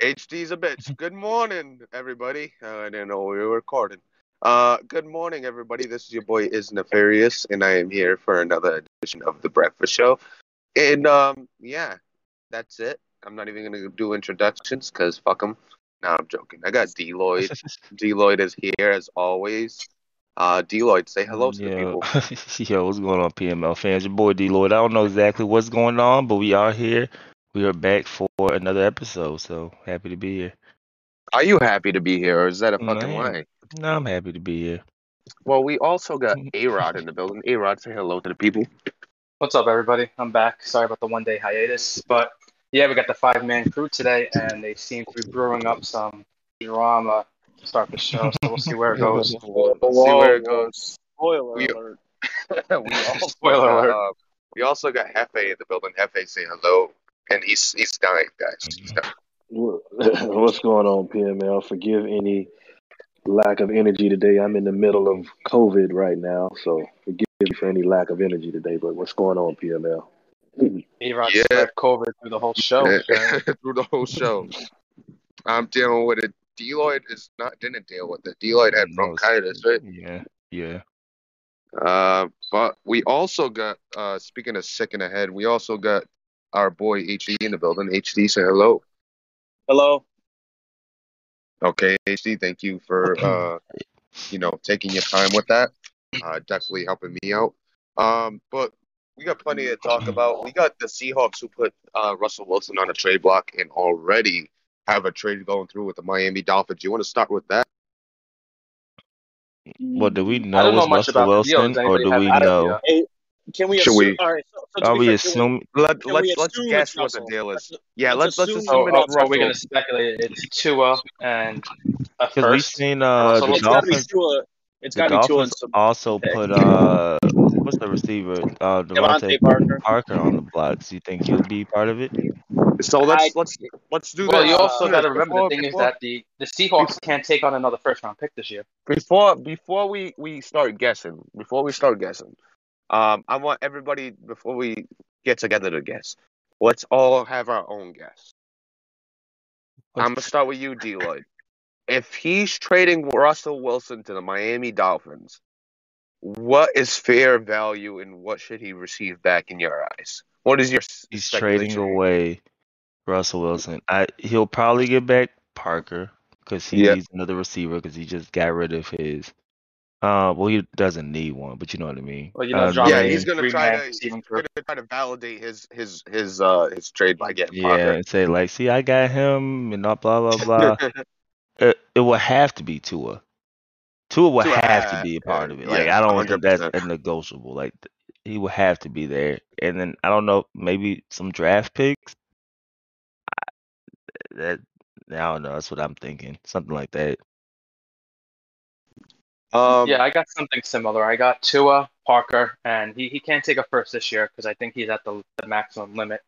HD's a bitch. Good morning, everybody. Uh, I didn't know we were recording. Uh, good morning, everybody. This is your boy Is Nefarious, and I am here for another edition of the Breakfast Show. And um, yeah, that's it. I'm not even gonna do introductions because fuck them. No, I'm joking. I got Deloitte. Deloitte is here as always. Uh, Deloitte, say hello to the people. yo, what's going on, PML fans? Your boy D Lloyd. I don't know exactly what's going on, but we are here. We are back for another episode, so happy to be here. Are you happy to be here, or is that a fucking am. lie? No, I'm happy to be here. Well, we also got A Rod in the building. A Rod, say hello to the people. What's up, everybody? I'm back. Sorry about the one day hiatus, but yeah, we got the five man crew today, and they seem to be brewing up some drama to start the show. So we'll see where it goes. We'll see where it goes. Spoiler We- alert. we also Spoiler got, alert. uh, we also got Hefe in the building. Hefe, say hello, and he's he's dying, guys. He's dying. What's going on, PML? Forgive any lack of energy today. I'm in the middle of COVID right now, so forgive me for any lack of energy today. But what's going on, PML? A-Rod Yeah. spread COVID through the whole show. through the whole show. I'm dealing with it. Deloitte is not didn't deal with it. Deloitte had bronchitis, right? Yeah, yeah. Uh, but we also got uh speaking of sick in the head, we also got our boy HD in the building. HD, say hello. Hello. Okay, HD, thank you for uh you know taking your time with that. Uh, definitely helping me out. Um, but we got plenty to talk about. We got the Seahawks who put uh, Russell Wilson on a trade block and already have a trade going through with the Miami Dolphins. Do You want to start with that? Well, do we I know don't know much Russell about the Wilson, deal. Does or do we know? Hey, can we Should assume? we- All right. So, so Are we fair, can assuming? Let, Can let's we let's assume guess what the deal is. Let's- Yeah, let's let's let's assume assume Oh, it's it's oh, are we Russell. going to speculate it's Tua and a Because we've seen uh Russell the It's got to be Dolphins. Tua. It's The got to be Tua Dolphins also put uh what's the receiver? Uh DeVante DeVante Parker. Parker on the blocks. You think he'll be part of it? So let's I- let's let's do Well, this. you Uh, also got to remember before, the thing is that the, the Seahawks can't take on another first round pick this year. before before we we start guessing. Before we start guessing, um, I want everybody before we get together to guess. Let's all have our own guess. I'm gonna start with you, Deloitte. If he's trading Russell Wilson to the Miami Dolphins, what is fair value and what should he receive back in your eyes? What is your He's trading away Russell Wilson. I he'll probably get back Parker because he Yeah. needs another receiver because he just got rid of his. Uh, well, he doesn't need one, but you know what I mean. Well, you know, John Yeah, he's gonna try to he's gonna try to validate his his his uh his trade by getting yeah, Parker. and say like, see, I got him, and blah blah blah blah. it, it will have to be Tua. Tua will Tua have to be a part of it. Like yeah, I don't think that's 100%. a negotiable. Like he will have to be there. And then I don't know, maybe some draft picks. That I don't know. That's what I'm thinking. Something like that. um, Yeah, I got something similar. I got Tua, Parker, and he, he can't take a first this year because I think he's at the, the maximum limit.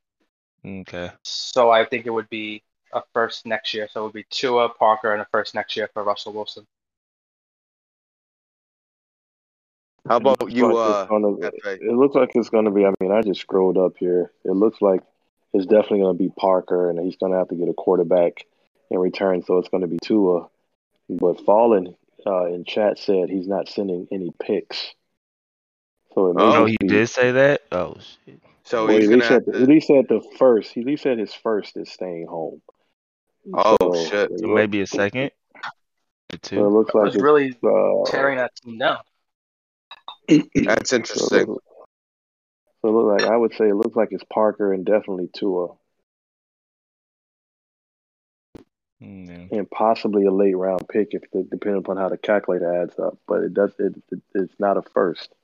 Okay. So I think it would be a first next year. So it would be Tua, Parker, and a first next year for Russell Wilson. How about looks you, like uh, gonna. Hefe? It looks like it's gonna be. I mean, I just scrolled up here. It looks like it's definitely gonna be Parker, and he's gonna have to get a quarterback in return. So it's gonna be Tua. But Fallen uh, in chat said he's not sending any picks. So it Oh. Oh, he be. did say that. Oh shit. So Well, he's he gonna said the, to. he said the first. He said his first is staying home. Oh So shit! So maybe a second or So it looks like it's really uh, tearing that team down. That's so it interesting. look, so it look like I would say it looks like it's Parker and definitely Tua Mm, yeah. and possibly a late round pick if the, depending upon how the calculator adds up. But it does it, it it's not a first.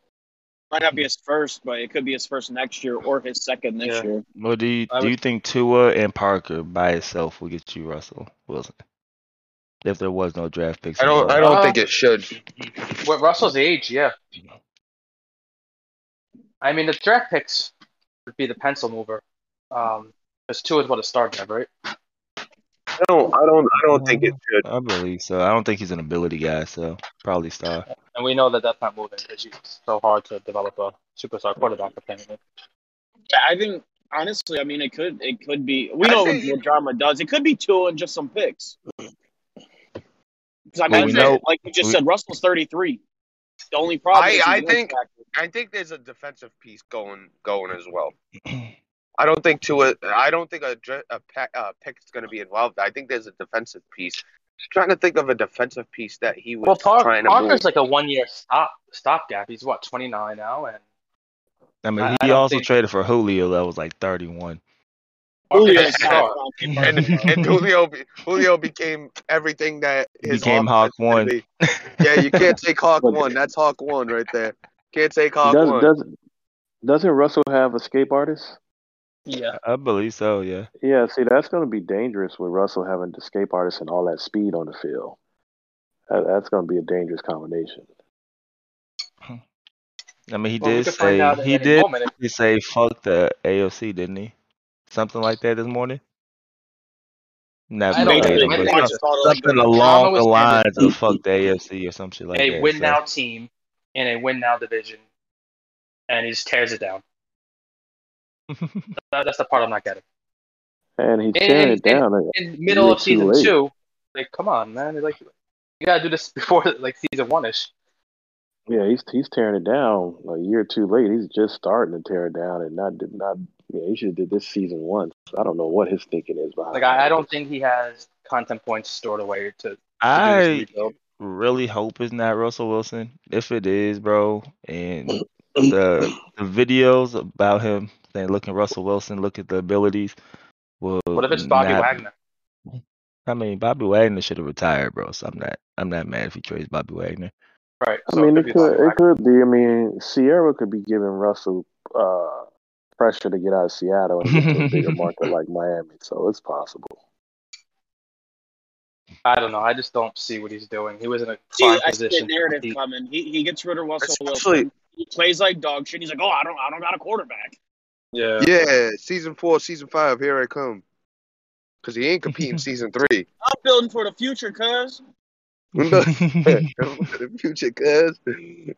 Might not be his first, but it could be his first next year or his second this Yeah. year. Well, do you do would- you think Tua and Parker by itself will get you Russell Wilson if there was no draft picks? I don't. I don't Uh, think it should. With Russell's age, yeah. I mean, the draft picks would be the pencil mover. Um, because two is what it started at, right? I don't. I don't. I don't think it should. I believe so. I don't think he's an ability guy, so probably star. And we know that that's not moving because it's so hard to develop a superstar quarterback apparently. Yeah, I think honestly, I mean, it could it could be. We I know think- what drama does. It could be two and just some picks. Because I Well, mean, we know- like you just we- said, Russell's thirty three. The only problem. I- is I think- I think there's a defensive piece going going as well. I don't think to a. I don't think a, dr- a, a pick is going to be involved. I think there's a defensive piece. Just trying to think of a defensive piece that he was Well, Park, trying to Parker's move. like a one year stop stopgap. He's what twenty nine now, and I mean, I- he I also think- traded for Julio that was like 31. Parker's Julio's a star. and and Julio Julio became everything that his Became offense Hawk one. be. Yeah, you can't take Hawk one. That's Hawk one right there. Can't take Hawk Does, one. does, doesn't Russell have escape artists? Yeah, I believe so. Yeah. Yeah, see, that's going to be dangerous with Russell having escape artists and all that speed on the field. That, that's going to be a dangerous combination. I mean, he Well, did say he did moment. he say fuck the AOC, didn't he? Something like that this morning. Not I don't verbatim, know. but I think something, something Drama along the lines of fuck the AFC or some shit like a that. win so. now team in a win now division, and he just tears it down. That, that's the part I'm not getting. And he's And- tearing it down. In middle You're of season late. two, like, come on, man, like you gotta do this before like season one ish. Yeah, he's he's tearing it down a year too late. He's just starting to tear it down, and not not. Yeah, he should have did this season once. I don't know what his thinking is behind. Like I, I don't think he has content points stored away to, to do this I really hope it's not Russell Wilson. If it is, bro, and the the videos about him saying, "Look at Russell Wilson, look at the abilities." Will What if it's Bobby not- Wagner? I mean, Bobby Wagner should have retired, bro. So I'm not I'm not mad if he trades Bobby Wagner. Right. I mean, it it could it could be. I mean, Ciara could be giving Russell uh, pressure to get out of Seattle and get to a bigger market like Miami. So it's possible. I don't know. I just don't see what he's doing. He was in a See, prime I see the position. to narrative compete. coming. He he gets rid of Russell Especially- Wilson. He plays like dog shit. He's like, oh, I don't I don't got a quarterback. Yeah. Yeah, season four, season five. Here I come. Because he ain't competing season three. I'm building for the future, cuz. the future, cuz.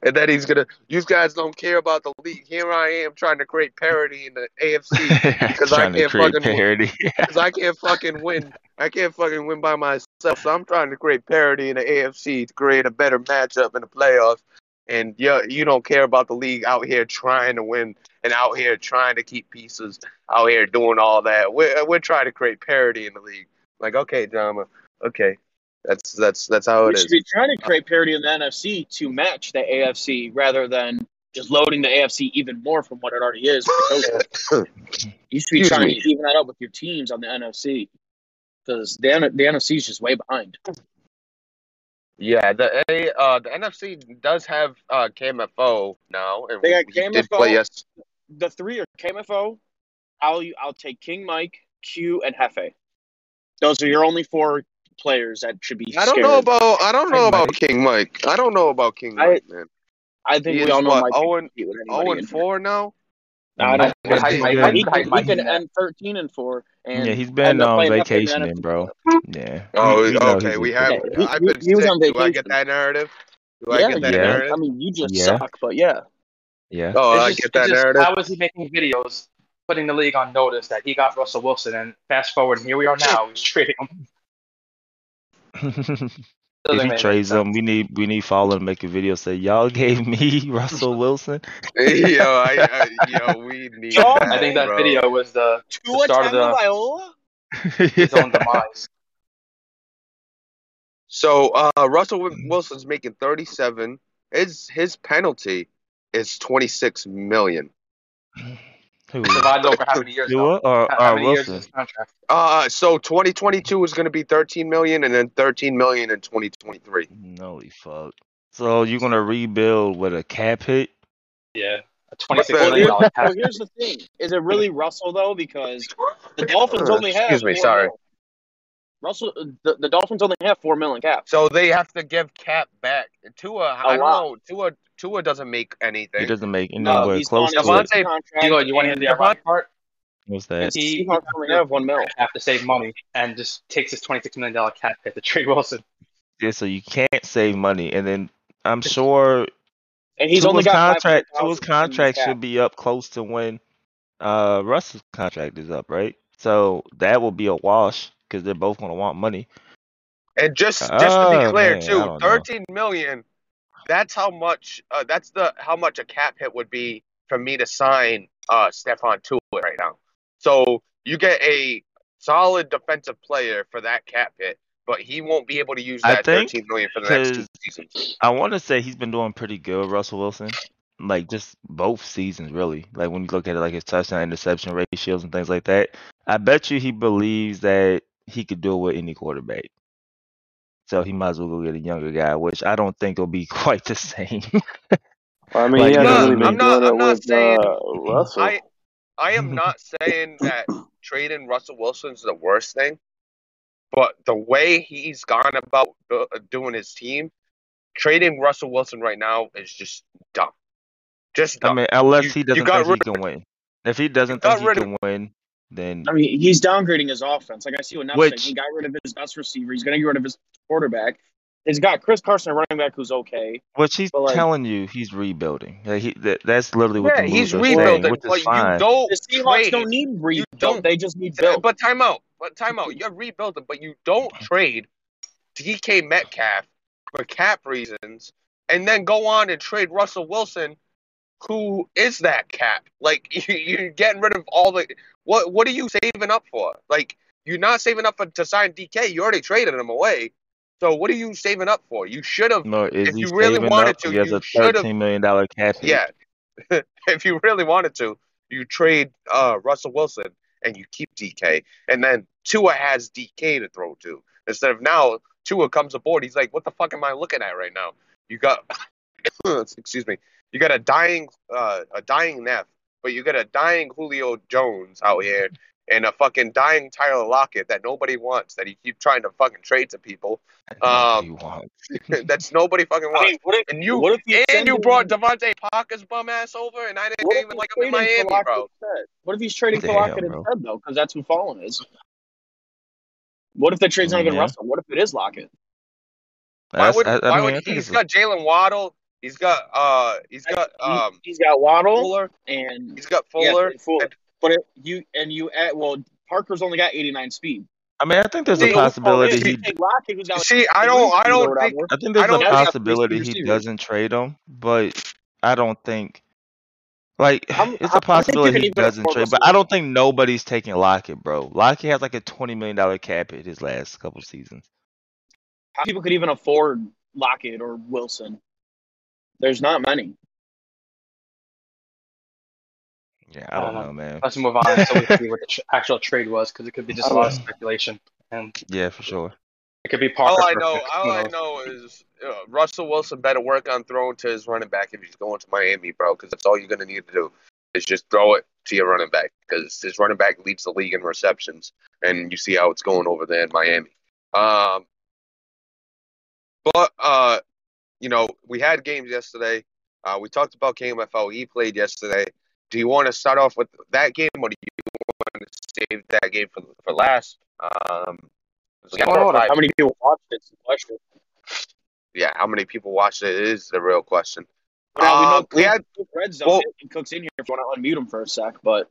And then he's gonna. You guys don't care about the league. Here I am trying to create parity in the AFC because I can't fucking win. parody. Because I can't fucking win. I can't fucking win by myself. So I'm trying to create parity in the AFC to create a better matchup in the playoffs. And yeah, you don't care about the league out here trying to win and out here trying to keep pieces, out here doing all that. We're we're trying to create parity in the league. Like, okay, drama. Okay, that's that's that's how We it should be trying to create parity in the NFC to match the AFC rather than just loading the AFC even more from what it already is. You should be Excuse trying me. to even that up with your teams on the NFC because the the NFC is just way behind. Yeah, the A uh the NFC does have uh KMFO now, and They got did KMFO. play yes. The three are KMFO. I'll I'll take King Mike, Q, and Hefe. Those are your only four players that should be. I don't know about I don't know King about Mike. King Mike. I don't know about King I- Mike, man. I think He we is all know what, Mike. can 0 compete with oh anybody 0 in and here. 4 now. No, I don't. Mike- Mike- he's Mike- been- He can, Mike- he can end thirteen and four. And yeah, he's been on um, playing nothing vacationing, bro. Yeah. Oh, You- you know okay. We have. Yeah, I've he- been he was sick. on Do I get that narrative? Do I get that yeah. narrative? I mean, you just Yeah. suck, but yeah. Yeah. Oh, It's I just- get that just, narrative. How is he making videos, putting the league on notice that he got Russell Wilson, and fast forward, and here we are now. He's trading him. If Doesn't he trades sense. them, we need we need Fowler to make a video say y'all gave me Russell Wilson. yo, I, I, yo, we need Yo, that, I think that bro. video was the Tua start of the- Tagovailoa? his own demise. So uh, Russell Wilson's making 37. His his penalty is 26 million. Who? Divided over how many years? Tua or, How, how many Wilson? his contract? Uh, so 2022 is going to be 13 million, and then 13 million in 2023. Holy fuck! So you're gonna rebuild with a cap hit? Yeah, a twenty-six Well, million Well, dollar well, cap. here's the thing: is it really Russell though? Because the Dolphins Uh, only have. excuse me, sorry. mil. Russell, the, the Dolphins only have four million cap. So they have to give Cap back. Tua, I don't lot. know. Tua Tua doesn't make anything. He doesn't make No, anywhere he's close on to his it. Contract. You, know, you want to hear the and- ironic part? What's And that? He- Seahawks only have one mil. have to save money and just takes his twenty-six million dollar cap hit to trade Wilson. Yeah, so you can't save money, and then I'm sure And he's Tua's only got contract. 500,000 Tua's contract should be up close to when uh Russ's contract is up, right? So that will be a wash because they're both gonna want money. And just just to be Oh, clear man, too, don't know. thirteen million. That's how much. Uh, that's the how much a cap hit would be for me to sign uh Stefan Tua right now. So you get a solid defensive player for that cap hit, but he won't be able to use that think thirteen million for the next two seasons. I want to say he's been doing pretty good, Russell Wilson. Like just both seasons, really. Like when you look at it, like his touchdown interception ratios and things like that. I bet you he believes that he could do it with any quarterback. So he might as well go get a younger guy, which I don't think will be quite the same. I mean, Like, he hasn't no, really been I'm not- I'm not with saying- uh, Russell. I I am not saying that trading Russell Wilson is the worst thing, but the way he's gone about bu- doing his team, trading Russell Wilson right now is just dumb. Just I mean, unless You- he doesn't got think he can win. If he doesn't think he rid can win, then I mean, he's downgrading his offense. Like I see what Neff Which- said. He got rid of his best receiver. He's going to get rid of his quarterback. He's got Chris Carson, a running back, who's okay. which he's But, like- telling you he's rebuilding. Like, he, that, that's literally what yeah, the he's moves are saying, rebuilding, which but is fine. you don't The Seahawks trade. don't need rebuild. don't- They just need build. But time out. But time out. You're rebuilding, but you don't trade DK Metcalf for cap reasons, and then go on and trade Russell Wilson, who is that cap? Like you, you're getting rid of all the what? What are you saving up for? Like you're not saving up for, to sign DK. You already traded him away. So what are you saving up for? You should have. No, if you really wanted up? to, he has you a thirteen million dollar cap. Yeah. if you really wanted to, you trade uh, Russell Wilson and you keep DK, and then Tua has DK to throw to instead of now Tua comes aboard. He's like, "What the fuck am I looking at right now?" You got, excuse me, you got a dying, uh, a dying Neff, but you got a dying Julio Jones out here. And a fucking dying Tyler Lockett that nobody wants, that he keep trying to fucking trade to people. That's Um. That's nobody fucking I wants. mean, what if, And you what if you and you brought DeVante Parker's bum ass over, and I didn't even like him in trading Miami, for bro. Instead? What if he's trading for Damn, Lockett instead, though? Because that's who Fallen is. What if the trade's not even Yeah. Russell? What if it is Lockett? Why would, I, I why mean, would I think he's it's- got Jaylen Waddle, he's got uh, he's got um, he's got Waddle Fuller, and he's got yeah, Fuller. and Fuller. But it, you and you add well, Parker's only got 89 speed. I mean, I think there's See, a possibility If he. take Lockett, who's got See, I don't, I don't think, I think there's I a possibility he doesn't trade him, but I don't think. Like, How- it's how- I a think you possibility he doesn't afford trade, but I don't think nobody's taking Lockett, bro. Lockett has like a twenty million dollar cap hit his last couple seasons. How people could even afford Lockett or Wilson? There's not many. Yeah, I don't Uh, know, man. Let's move on until we see what the tr- actual trade was, because it could be just a lot of speculation, and Yeah, for sure. it could be Parker. all I know, pick, all who I know is uh, Russell Wilson better work on throwing to his running back if he's going to Miami, bro, because that's all you're gonna need to do is just throw it to your running back, because his running back leads the league in receptions, and you see how it's going over there in Miami. Um, but uh, you know, we had games yesterday. Uh, we talked about KMFL. He played yesterday. Do you want to start off with that game, or do you want to save that game for for last? Um, there's Yeah, four or what- five How many people watched it? It's the question. yeah, how many people watched it is the real question. Now, we know Um, we had Red Zone well- and Cook's in here if you want to unmute him for a sec, but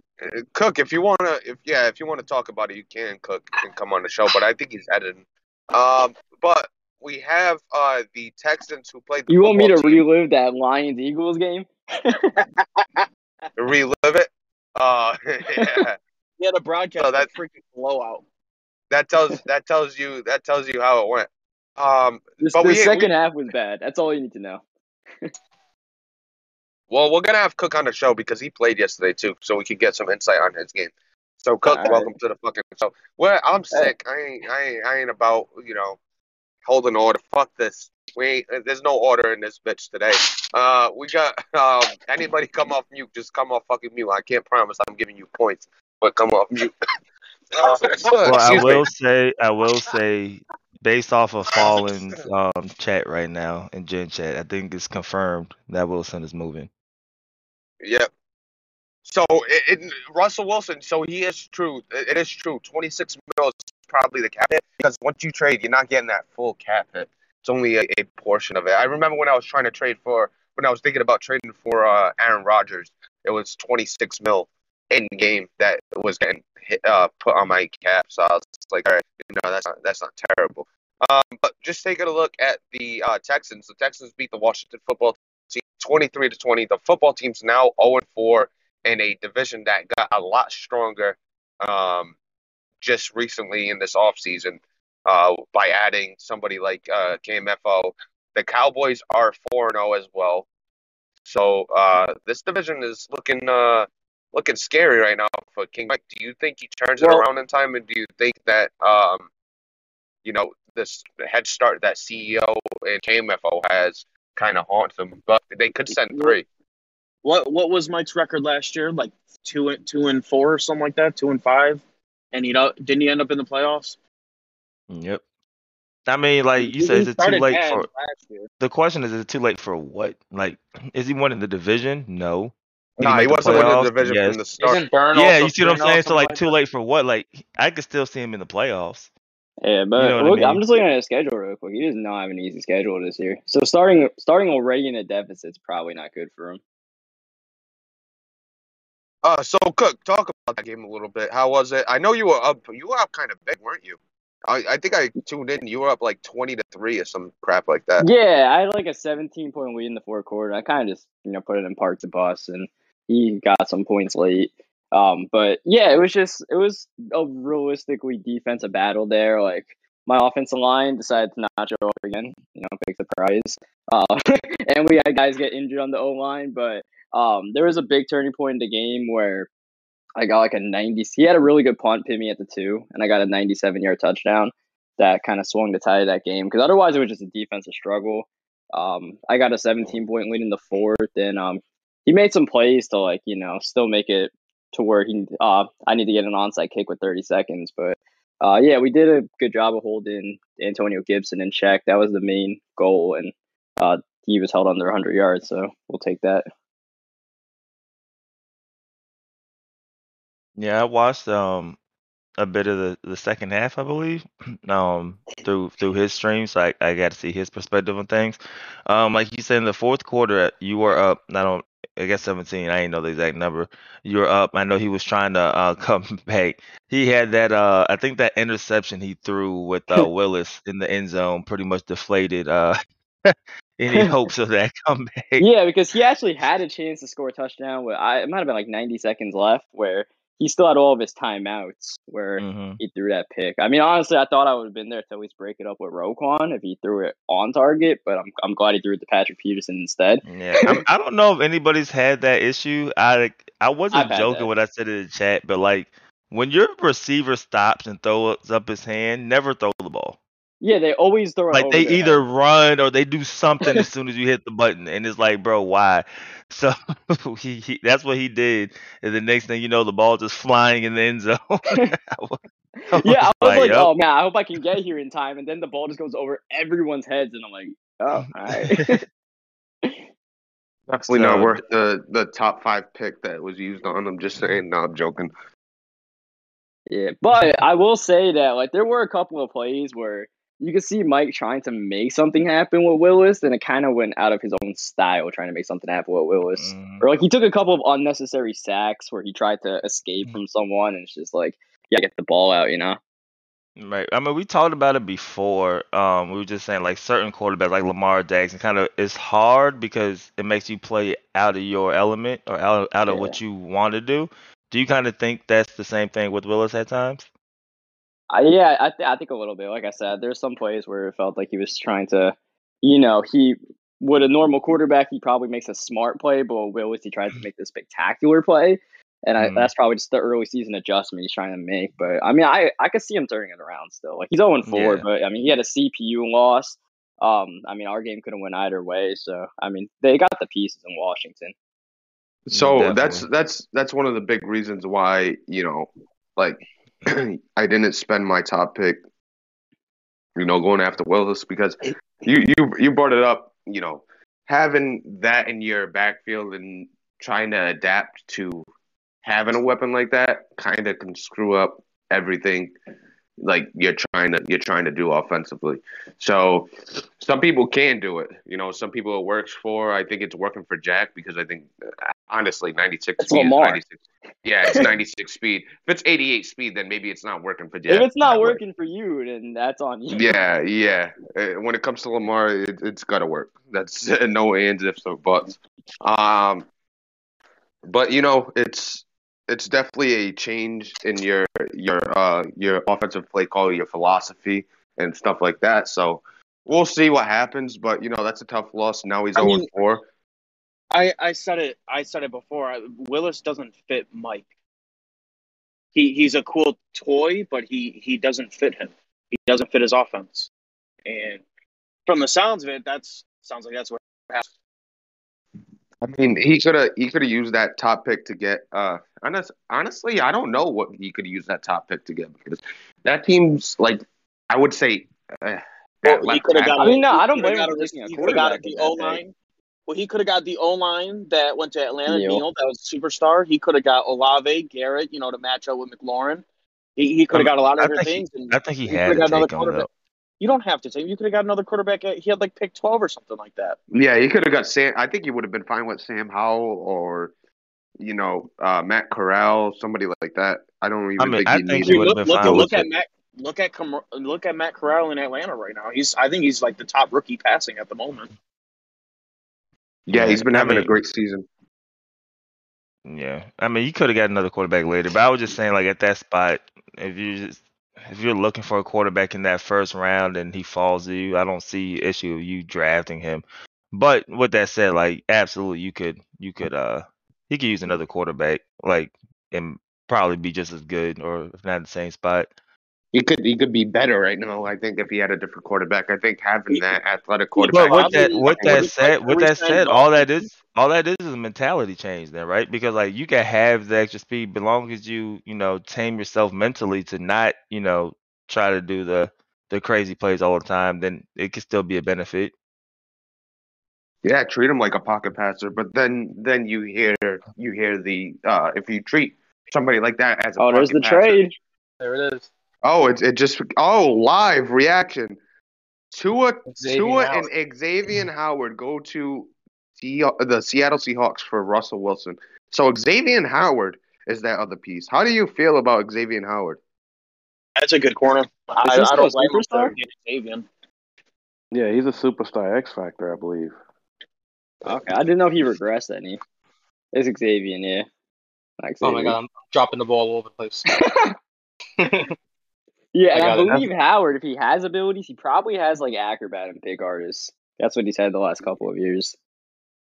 Cook. If you wanna, if yeah, if you want to talk about it, you can Cook and come on the show. But I think he's editing. Um, but we have uh the Texans who played. The You want me to team. relive that Lions Eagles game? relive it? Uh, yeah, he had a broadcast So that that- freaking blowout. that tells that tells you that tells you how it went. Um, This, But the we- second half was bad. That's all you need to know. well, we're gonna have Cook on the show because he played yesterday too, so we could get some insight on his game. So Cook, All right. welcome to the fucking show. Well, I'm sick. I ain't, I ain't, I ain't about you know holding order. Fuck this. We ain't, there's no order in this bitch today. Uh, we got um anybody come off mute. Just come off fucking mute. I can't promise I'm giving you points, but come off mute. Uh, Well, I excuse me. will say, I will say, based off of Fallen's um, chat right now in Gen Chat, I think it's confirmed that Wilson is moving. Yep. So it, it, Russell Wilson, so he is true. It is true. 26 mil is probably the cap hit because once you trade, you're not getting that full cap hit. It's only a, a portion of it. I remember when I was trying to trade for, when I was thinking about trading for uh, Aaron Rodgers, it was 26 mil in game that was getting hit, uh, put on my cap. So I was like, all right, you know, that's not, that's not terrible. Um, but just taking a look at the uh, Texans, the Texans beat the Washington football team 23 to 20. The football team's now 0 4 in a division that got a lot stronger um, just recently in this offseason uh, by adding somebody like uh, KMFO. The Cowboys are 4 0 as well. So uh, this division is looking uh, looking scary right now for King Mike. Do you think he turns it around in time? And do you think that, um, you know, this head start that CEO and KMFO has kind of haunts them? But they could send three. What what was Mike's record last year? Like two and two and four or something like that. Two and five, and he don't- didn't he end up in the playoffs? Yep. I mean, like you He- said, he is it too late for? The question is, is it too late for what? Like, is he winning the division? No. Did Nah, make he the wasn't winning the division Yes. from the start. Burn Yeah, you see what I'm saying? So like, too late for what? Like, I could still see him in the playoffs. Yeah, but know what I look, I'm mean? just looking at his schedule real quick. He does not have an easy schedule this year. So starting starting already in a deficit is probably not good for him. Uh, so Cook, talk about that game a little bit. How was it? I know you were up. You were up kind of big, weren't you? I, I think I tuned in. You were up like twenty to three or some crap like that. Yeah, I had like a 17 point lead in the fourth quarter. I kind of just you know put it in park to and he got some points late. Um, but yeah, it was just it was a realistically defensive battle there. Like my offensive line decided to not show up again. You know, big surprise. Uh, and we had guys get injured on the O line, but um, there was a big turning point in the game where I got like a 90. He had a really good punt, pin me at the two, and I got a 97 yard touchdown that kind of swung the tide of that game because otherwise it was just a defensive struggle. Um, I got a 17 point lead in the fourth, and um, he made some plays to like you know still make it to where he uh I need to get an onside kick with 30 seconds, but uh yeah we did a good job of holding Antonio Gibson in check. That was the main goal, and uh he was held under 100 yards, so we'll take that. Yeah, I watched um a bit of the, the second half, I believe, um through through his stream, so I, I got to see his perspective on things. Um, like you said in the fourth quarter, you were up. I don't, I guess 17. I didn't know the exact number. You were up. I know he was trying to uh, come back. He had that. Uh, I think that interception he threw with uh, Willis in the end zone pretty much deflated uh any hopes of that comeback. Yeah, because he actually had a chance to score a touchdown. With I, it might have been like 90 seconds left, where he still had all of his timeouts, where hmm he threw that pick. I mean, honestly, I thought I would have been there to at least break it up with Roquan if he threw it on target, but I'm I'm glad he threw it to Patrick Peterson instead. Yeah, I'm, I don't know if anybody's had that issue. I I wasn't I've joking when I said it in the chat, but like when your receiver stops and throws up his hand, never throw the ball. Yeah, they always throw it Like they either head. run or they do something as soon as you hit the button, and it's like, bro, why? So he, he that's what he did, and the next thing you know, the ball just flying in the end zone. I was, I yeah, I was like, like, oh man, I hope I can get here in time, and then the ball just goes over everyone's heads, and I'm like, oh, all right. Definitely not worth the the top five pick that was used on him. Just saying. No, I'm joking. Yeah, but I will say that like there were a couple of plays where you could see Mike trying to make something happen with Willis, and it kind of went out of his own style trying to make something happen with Willis. Mhm. Or like he took a couple of unnecessary sacks where he tried to escape Mm. from someone, and it's just like, yeah, get the ball out, you know. Right. I mean, we talked about it before. Um, we were just saying like certain quarterbacks, like Lamar Jackson, kind of it's hard because it makes you play out of your element or out out of Yeah. what you want to do. Do you kind of think that's the same thing with Willis at times? I, yeah, I, th- I think a little bit. Like I said, there's some plays where it felt like he was trying to, you know, he would a normal quarterback, he probably makes a smart play, but with Willis, he tries to make the spectacular play. And I, Mhm. that's probably just the early season adjustment he's trying to make. But I mean, I, I could see him turning it around still. Like he's 0 4, Yeah. but I mean, he had a CPU loss. Um, I mean, our game could have went either way. So I mean, they got the pieces in Washington. So Definitely. that's that's that's one of the big reasons why you know, like, I didn't spend my top pick, you know, going after Willis because you you you brought it up. You know, having that in your backfield and trying to adapt to having a weapon like that kind of can screw up everything like you're trying to you're trying to do offensively. So some people can do it. You know, some people it works for. I think it's working for Jack because I think honestly 96 It's speed Lamar. 96. Yeah, it's 96 speed. If it's 88 speed, then maybe it's not working for Jack. if it's not working for you, then that's on you. Yeah, yeah. Uh, When it comes to Lamar, it, it's got to work. That's no ands, ifs, or buts. Um, but you know, it's it's definitely a change in your your uh your offensive play call, your philosophy, and stuff like that. So we'll see what happens. But you know, that's a tough loss. Now he's zero mean- four. I, I said it. I said it before. Willis doesn't fit Mike. He he's a cool toy, but he he doesn't fit him. He doesn't fit his offense. And from the sounds of it, that's sounds like that's what happened. I mean, he could have he could have used that top pick to get. Uh, honest, honestly, I don't know what he could use that top pick to get because that team's like I would say. Uh, Well, he could have got. I mean, no, I don't coulda blame him a- taking a He could have got the O line. Well, he could have got the O line that went to Atlanta. Neal. Neal, that was a superstar. He could have got Olave, Garrett, you know, to match up with McLaurin. He, he could have got a lot of I other think he- things. and I think he he had to another take him quarterback. Though. You don't have to take. You could have got another quarterback. At, he had like pick twelve or something like that. Yeah, he could have got Sam. I think he would have been fine with Sam Howell or, you know, uh, Matt Corral, somebody like that. I don't even I mean, think I he think needed. he would've look, been look, fine look with at it. Matt. Look at Com- look at Matt Corral in Atlanta right now. He's I think he's like the top rookie passing at the moment. Yeah, he's been I having a great season. Yeah, I mean, you could have got another quarterback later, but I was just saying, like at that spot, if you just if you're looking for a quarterback in that first round and he falls to you, I don't see issue of you drafting him. But with that said, like absolutely, you could you could uh he could use another quarterback, like and probably be just as good or if not the same spot. He could he could be better right now. I think if he had a different quarterback, I think having that athletic he But quarterback. with that Probably- with that said with every that said, all that is all that is is a mentality change then, right? Because like you can have the extra speed, but long as you, you know, tame yourself mentally to not, you know, try to do the the crazy plays all the time, then it could still be a benefit. Yeah, treat him like a pocket passer. But then then you hear you hear the uh if you treat somebody like that as a Oh, there's the passer- trade. There it is. Oh, it it just oh live reaction. Tua Xavier Tua Howard. and Xavier Howard go to Se- the Seattle Seahawks for Russell Wilson. So Xavier Howard is that other piece. How do you feel about Xavier Howard? That's a good corner. I, he I don't a blame him for superstar? getting Xavier. Yeah, he's a superstar X Factor, I believe. Okay, I didn't know he regressed any. It's Xavier, yeah. Not Oh my god, I'm dropping the ball all over the place. Yeah, I and I, got it. believe Howard, if he has abilities, he probably has like acrobat and pick artist. That's what he's had the last couple of years.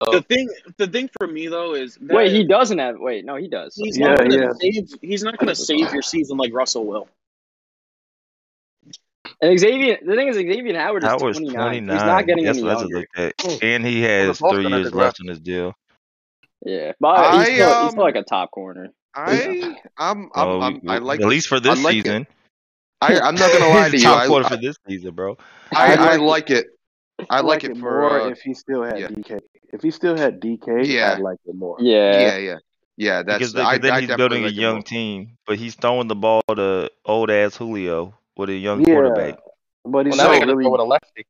The thing, the thing for me though is that Wait, he doesn't have. Wait, no, he does. he's Yeah, not gonna yeah. save. He's not gonna save your season like Russell will. And Xavier, the thing is, Xavier Howard is 29. 29. He's not getting That's any what younger. looked. And he has both three years left on his deal. Yeah, but he's, still, um, he's still like a top corner. I I'm, I'm, Well, I'm I like at least for this I like it. Season. I I'm not gonna lie to you. top I, quarter I, for this season, bro. I, I I like like it. I like it for more uh, if he still had yeah. DK. If he still had DK, Yeah. I'd like it more. Yeah. yeah yeah yeah. That's because, I, because then I he's building a like it young team, but he's throwing the ball to old ass Julio with a young Yeah, quarterback. But he's well, not gonna really. go with a lefty.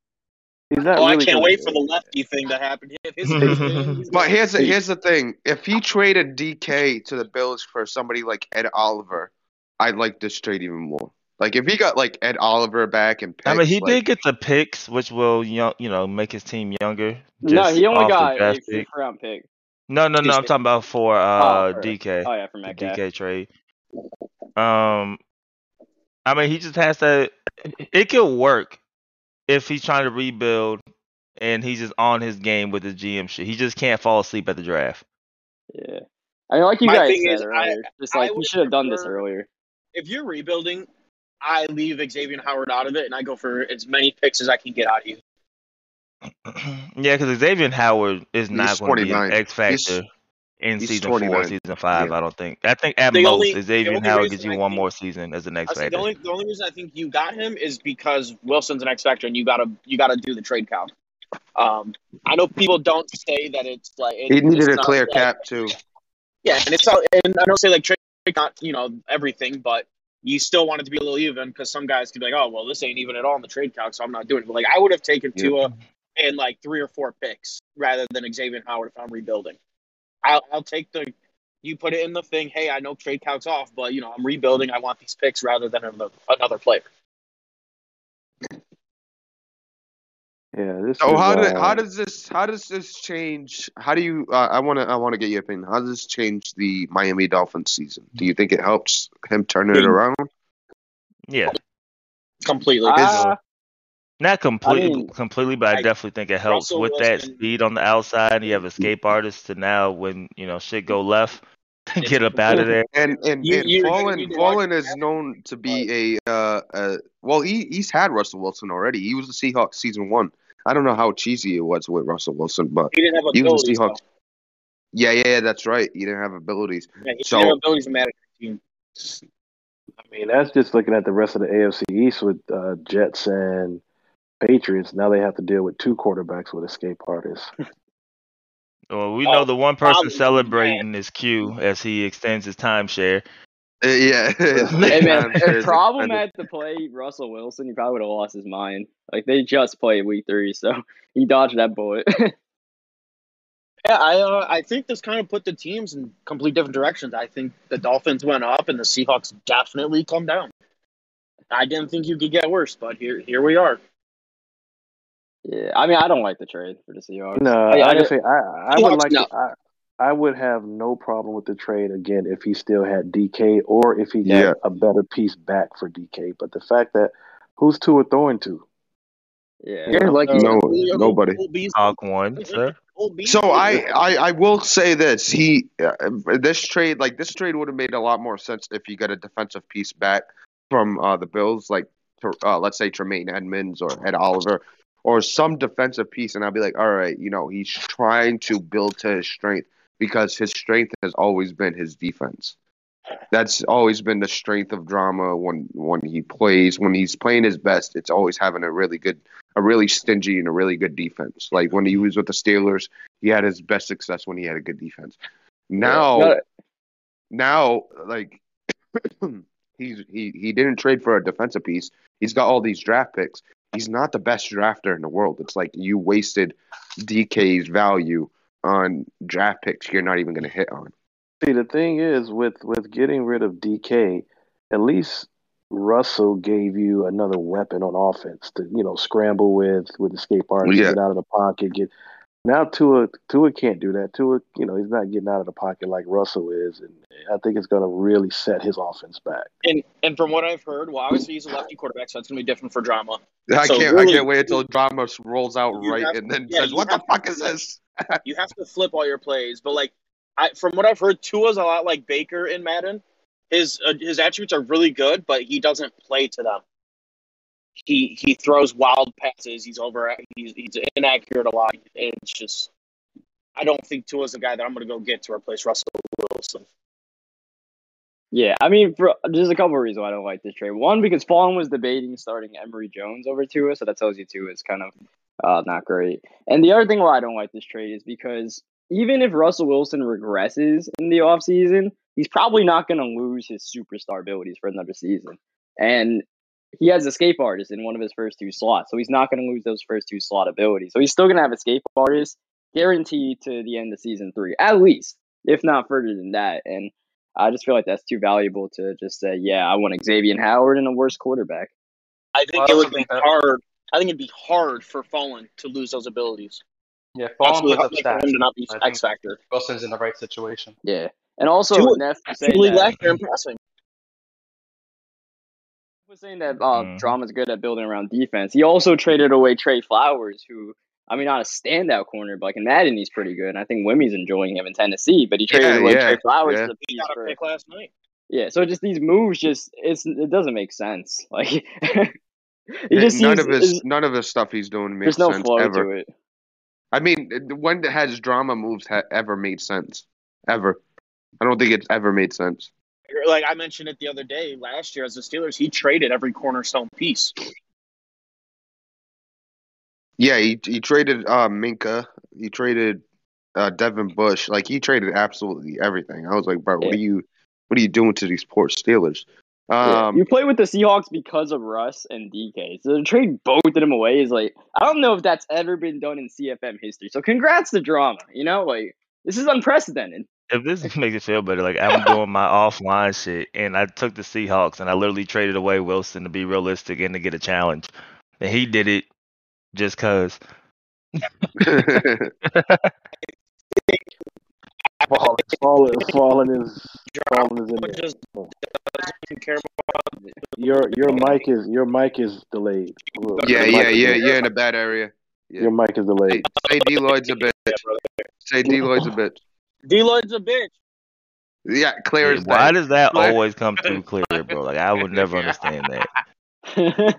He's not Oh, I can't gonna- wait for the lefty thing to happen. His his thing, he's But here's the, here's the thing: if he traded DK to the Bills for somebody like Ed Oliver, I'd like this trade even more. Like if he got like Ed Oliver back and picks, I mean, he like, did get the picks, which will young, you know, make his team younger. No, he only got a fifth pick. round pick. No, no, no. I'm talking about for uh Oh, for- DK, Oh yeah, for Metcalf. DK trade. Um, I mean, he just has to. It could work if he's trying to rebuild and he's just on his game with his GM shit. He just can't fall asleep at the draft. Yeah. I mean, like you My guys said is, I- earlier, just like you should have done this earlier. if you're rebuilding, I leave Xavier Howard out of it, and I go for as many picks as I can get out of you. yeah, because Xavier Howard is not going to be an X factor in he's season four, season five. Yeah. I don't think. I think at The most only- Xavier Howard gives you I one think- more season as an X I said, factor. the only the only reason I think you got him is because Wilson's an X factor, and you gotta you gotta do the trade count. Um, I know people don't say that it's like it, he needed a clear like- cap too. Yeah, and it's all, and I don't say like trade not you know everything, but you still want it to be a little even because some guys could be like, oh well, this ain't even at all in the trade calc, so I'm not doing it. But like I would have taken. Tua and like three or four picks rather than Xavier Howard if I'm rebuilding. I'll I'll take the you put it in the thing. Hey, I know trade calc's off, but you know I'm rebuilding. I want these picks rather than another, another player. Yeah, this So is, how do, uh, how does this how does this change? How do you? Uh, I want to I want to get your opinion. How does this change the Miami Dolphins season? Do you think it helps him turn it around? Yeah, Completely. Uh, not completely, mean, completely, but I, I- definitely think it helps Russell with that Wilson- speed on the outside. You have escape artists to now when you know shit go left, get up out of there. And and, You- and you're Fallen need Fallen is known to be a uh, uh well he he's had Russell Wilson already. He was the Seahawks season one. I don't know how cheesy it was with Russell Wilson, but He didn't have he was the abilities. though. Seahawks. Yeah, yeah, yeah, that's right. He didn't have abilities. Yeah, he So- didn't have abilities to manage team. I mean, that's just looking at the rest of the AFC East with uh, Jets and Patriots. Now they have to deal with two quarterbacks with escape artists. Well, we know the one person celebrating is Q as he extends his timeshare. Uh, yeah. Hey man, if problem extended. had to play Russell Wilson, he probably would have lost his mind. Like they just played week three, so he dodged that bullet. Yeah, I uh, I think this kind of put the teams in complete different directions. I think the Dolphins went up and the Seahawks definitely come down. I didn't think you could get worse, but here here we are. yeah, I mean, I don't like the trade for the Seahawks. No, I- I I, say I, I would like no. to, I, I would have no problem with the trade again if he still had DK or if he got Yeah. a better piece back for DK. But the fact that who's Tua throwing to? yeah, Yeah, like so- No, Julio- nobody. Cole one, sir. So I, I, I will say this: he, uh, this trade, like this trade, would have made a lot more sense if you got a defensive piece back from uh, the Bills, like uh, let's say Tremaine Edmunds or Ed Oliver, or some defensive piece, and I'll be like, all right, you know, he's trying to build to his strength because his strength has always been his defense. That's always been the strength of drama when when he plays when he's playing his best. It's always having a really good, a really stingy and a really good defense. Like when he was with the Steelers, he had his best success when he had a good defense. Now, No, now, like he's he he didn't trade for a defensive piece. He's got all these draft picks. He's not the best drafter in the world. It's like you wasted DK's value on draft picks you're not even going to hit on. See, the thing is with with getting rid of DK, at least Russell gave you another weapon on offense to you know scramble with with escape artists, Yeah. get out of the pocket. Get now Tua Tua can't do that. Tua, you know, he's not getting out of the pocket like Russell is, and I think it's going to really set his offense back. and and from what I've heard, well, obviously he's a lefty quarterback, so it's gonna be different for drama. I So can't really- I can't wait until drama rolls out right have- and then yeah, says, "What the have- fuck is this?" You have to flip all your plays, but like I from what I've heard, Tua's a lot like Baker in Madden. His uh, his attributes are really good, but he doesn't play to them. He he throws wild passes. He's over. He's he's inaccurate a lot. And It's just I don't think Tua's the guy that I'm going to go get to replace Russell Wilson. Yeah, I mean, for, there's a couple of reasons why I don't like this trade. One, because Fallen was debating starting Emory Jones over Tua, so that tells you Tua is kind of uh, not great. And the other thing why I don't like this trade is because even if Russell Wilson regresses in the offseason, he's probably not going to lose his superstar abilities for another season. And he has escape artist in one of his first two slots, so he's not going to lose those first two slot abilities. So he's still going to have escape artist guaranteed to the end of season three, at least, if not further than that. And I just feel like that's too valuable to just say, yeah, I want Xavier Howard and a worse quarterback. I think Well, it would be think hard. I think it'd be hard for Fallen to lose those abilities. Yeah, That's Fallen really puts hard for him to not be I X factor. Wilson's in the right situation. Yeah. And also, Tua- Neff was He saying league that, last in passing. Was saying that uh, Mhm. Drama's good at building around defense. He also traded away Tre Flowers, who, I mean, not a standout corner, but like in Madden, he's pretty good. And I think Wimmy's enjoying him in Tennessee, but he traded Yeah, away yeah, Tre Flowers yeah. as a He piece got a for. pick last night. Yeah, so just these moves, just it's it doesn't make sense. Like he just none seems, of his none of his stuff he's doing makes there's no sense flow ever. to it. I mean, when has drama moves ha- ever made sense? Ever? I don't think it's ever made sense. Like I mentioned it the other day, last year as the Steelers, he traded every cornerstone piece. Yeah, he he traded uh, Minkah. He traded uh, Devin Bush. Like he traded absolutely everything. I was like, bro, what are you, what are you doing to these poor Steelers? Um, you play with the Seahawks because of Russ and DK. So to trade both of them away is like I don't know if that's ever been done in CFM history. So congrats to drama. You know, like this is unprecedented. If this makes you feel better, like I'm doing my offline shit, and I took the Seahawks, and I literally traded away Wilson to be realistic and to get a challenge, and he did it just cause. Well, Falling, falling is falling is in there. just doesn't care about Your your mic is your mic is delayed. Look, yeah, yeah, yeah, you're in a bad area. Yeah. Your mic is delayed. Say D Lloyd's a bitch. Say D Lloyd's a bitch. D Lloyd's a bitch. Yeah, clear as Why does that Clear. always come through clear, bro? Like I would never understand that. I-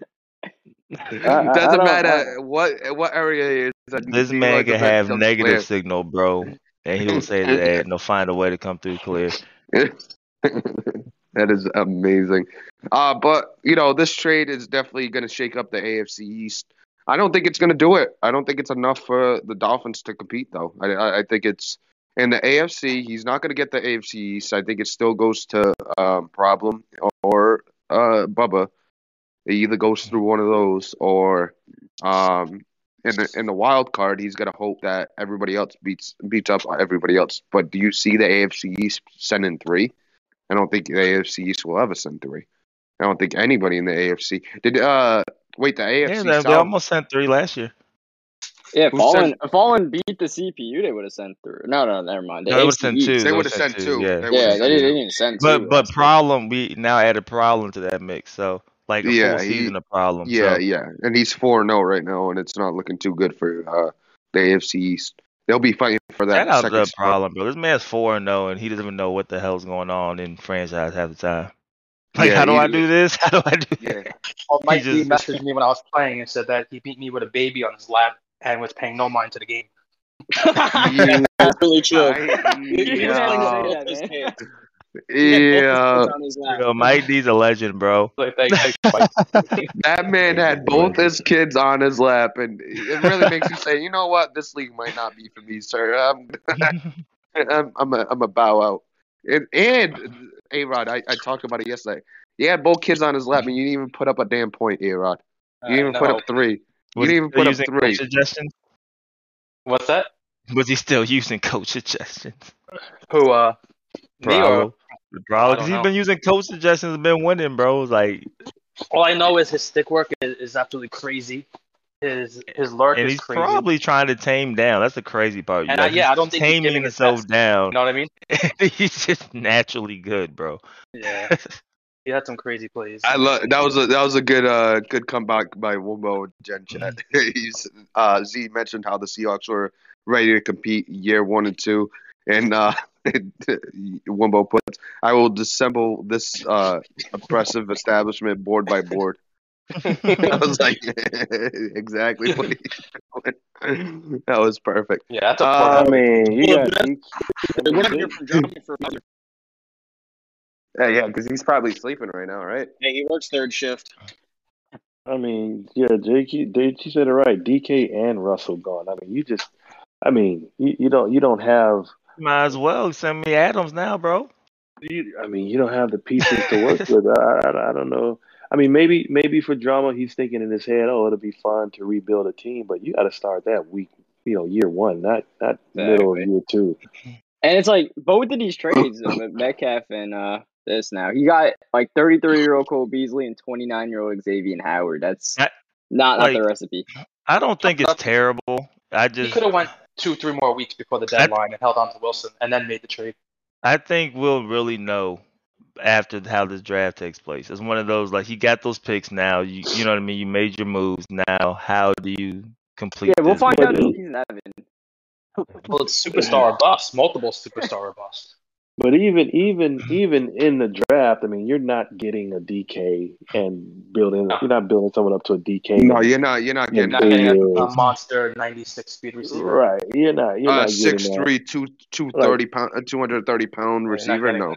I- I Doesn't don't- matter what what area it is. This D man can have negative clear. signal, bro, and he'll say that and he'll find a way to come through clear. that is amazing. Uh, but you know, this trade is definitely going to shake up the AFC East. I don't think it's going to do it. I don't think it's enough for the Dolphins to compete, though. I, I, I think it's in the AFC. He's not going to get the AFC East. I think it still goes to um, Problem or uh, Bubba. It either goes through one of those or um, in the in the wild card, he's going to hope that everybody else beats beats up everybody else. But do you see the AFC East sending three? I don't think the AFC East will ever send three. I don't think anybody in the AFC did. Uh, wait, the AFC Yeah, they, they almost sent three last year. Yeah, if Who Fallen sent- if Fallen beat the CPU, they would have sent through. No, no, never mind. The No, they would've sent two. they They would have sent sent two. two, yeah. They Yeah, would've they didn't, they send But two. but That's good. problem, we now added problem to that mix. So like a Yeah, full he- season of problem. Yeah, so. yeah, and he's four zero right now, and it's not looking too good for uh, the AFC East. They'll be fighting for that That's out to the spot. problem, bro. This man's four and zero, and he doesn't even know what the hell's going on in franchise half the time. Like, Yeah, how do he- I do this? How do I do Yeah, that? well, Mike He just- messaged me when I was playing and said that he beat me with a baby on his lap and was paying no mind to the game. yeah, That's really true. I- He, he Yeah. playing Yeah. with both his kids. He had both his yeah. kids on his lap. Yo, Mike D's a legend, bro. Like, thanks, thanks, Mike. That man had both his kids on his lap, and it really makes you say, you know what, this league might not be for me, sir. I'm, I'm, I'm a, I'm a bow out. And, and A Rod, I, I talked about it yesterday. He had both kids on his lap, and you didn't even put up a damn point, A Rod. You uh, didn't even put I know. up three. You Was didn't he even put up using three. coach suggestions? What's that? Was he still using coach suggestions? Who, uh, me or? Probably. Probably, I because he's know. been using coach suggestions and been winning, bro. It's Like, All I know is his stick work is, is absolutely crazy. His his lurk and is he's crazy. probably trying to tame down. That's the crazy part. And I- Like, yeah, he's I don't think he's taming his himself best. down. You know what I mean? he's just naturally good, bro. Yeah. he had some crazy plays. I love that was a that was a good uh good comeback by Wumbo and Gen Chat. He's uh Z mentioned how the Seahawks were ready to compete year one and two, and uh Wumbo puts, "I will dissemble this uh oppressive establishment board by board." I was like, exactly what he That was perfect. yeah, that's a Uh, I mean, you Well, got that's- DK. We're not Yeah, yeah, because he's probably sleeping right now, right? Hey, he works third shift. I mean, yeah, JK, JK said it right. DK and Russell gone. I mean, you just, I mean, you, you don't, you don't have, Might as well send me Adams now, bro. you, I mean, you don't have the pieces to work with. I, I, I don't know. I mean, maybe, maybe for drama, he's thinking in his head, oh, it'll be fun to rebuild a team, but you got to start that week, you know, year one, not, not middle of year two. And it's like both of these trades, uh, Metcalf and uh, this now. He got like 33 year old Cole Beasley and 29 year old Xavier Howard. That's I- not not the recipe. I don't think it's terrible. I He just could have went two, three more weeks before the deadline and held on to Wilson and then made the trade. I think we'll really know after how this draft takes place. It's one of those like you got those picks now. You you know what I mean. You made your moves. Now how do you complete? Yeah, we'll this? find out this it- season, Evan. Well, it's superstar or bust, multiple superstar or bust. But even, even, even in the draft, I mean, you're not getting a DK and building, you're not building someone up to a DK. No, you're not. You're not getting Not getting a, a monster 96 speed receiver. Right. You're not, you're uh, not getting six that. three, two two thirty pound, uh, two hundred thirty pound receiver. No,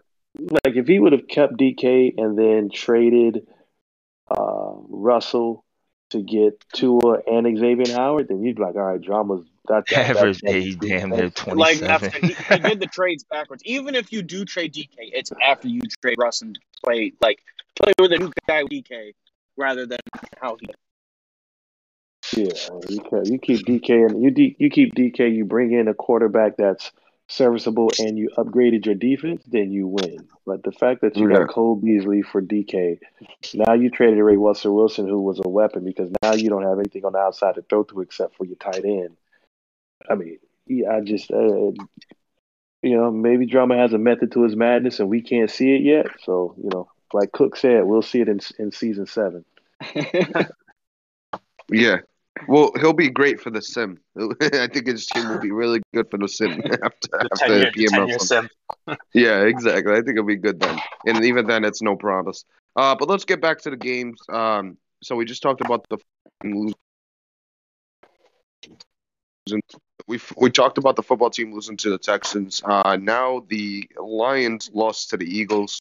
like if he would have kept DK and then traded uh, Russell to get Tua and Xavier Howard, then you'd be like, all right, drama's That, that, that, Average that- age, damn near that- Like after he, he did the trades backwards. Even if you do trade DK, it's after you trade Russ and play like play with a new guy with DK rather than how he. Yeah, you, can, you keep DK and you D, you keep DK. You bring in a quarterback that's serviceable, and you upgraded your defense. Then you win. But the fact that you Yeah. got Cole Beasley for DK, now you traded away Russell Wilson, who was a weapon, because now you don't have anything on the outside to throw to except for your tight end. I mean, yeah, I just uh, you know maybe drama has a method to his madness, and we can't see it yet. So you know, like Cook said, we'll see it in in season seven. Yeah. Well, he'll be great for the sim. I think his team will be really good for the sim after, The after 10 year, the PML 10 year comes. sim. Yeah, exactly. I think it'll be good then. And even then, it's no promise. Uh, but let's get back to the games. Um, so we just talked about the losing. We we talked about the football team losing to the Texans. Uh, now the Lions lost to the Eagles.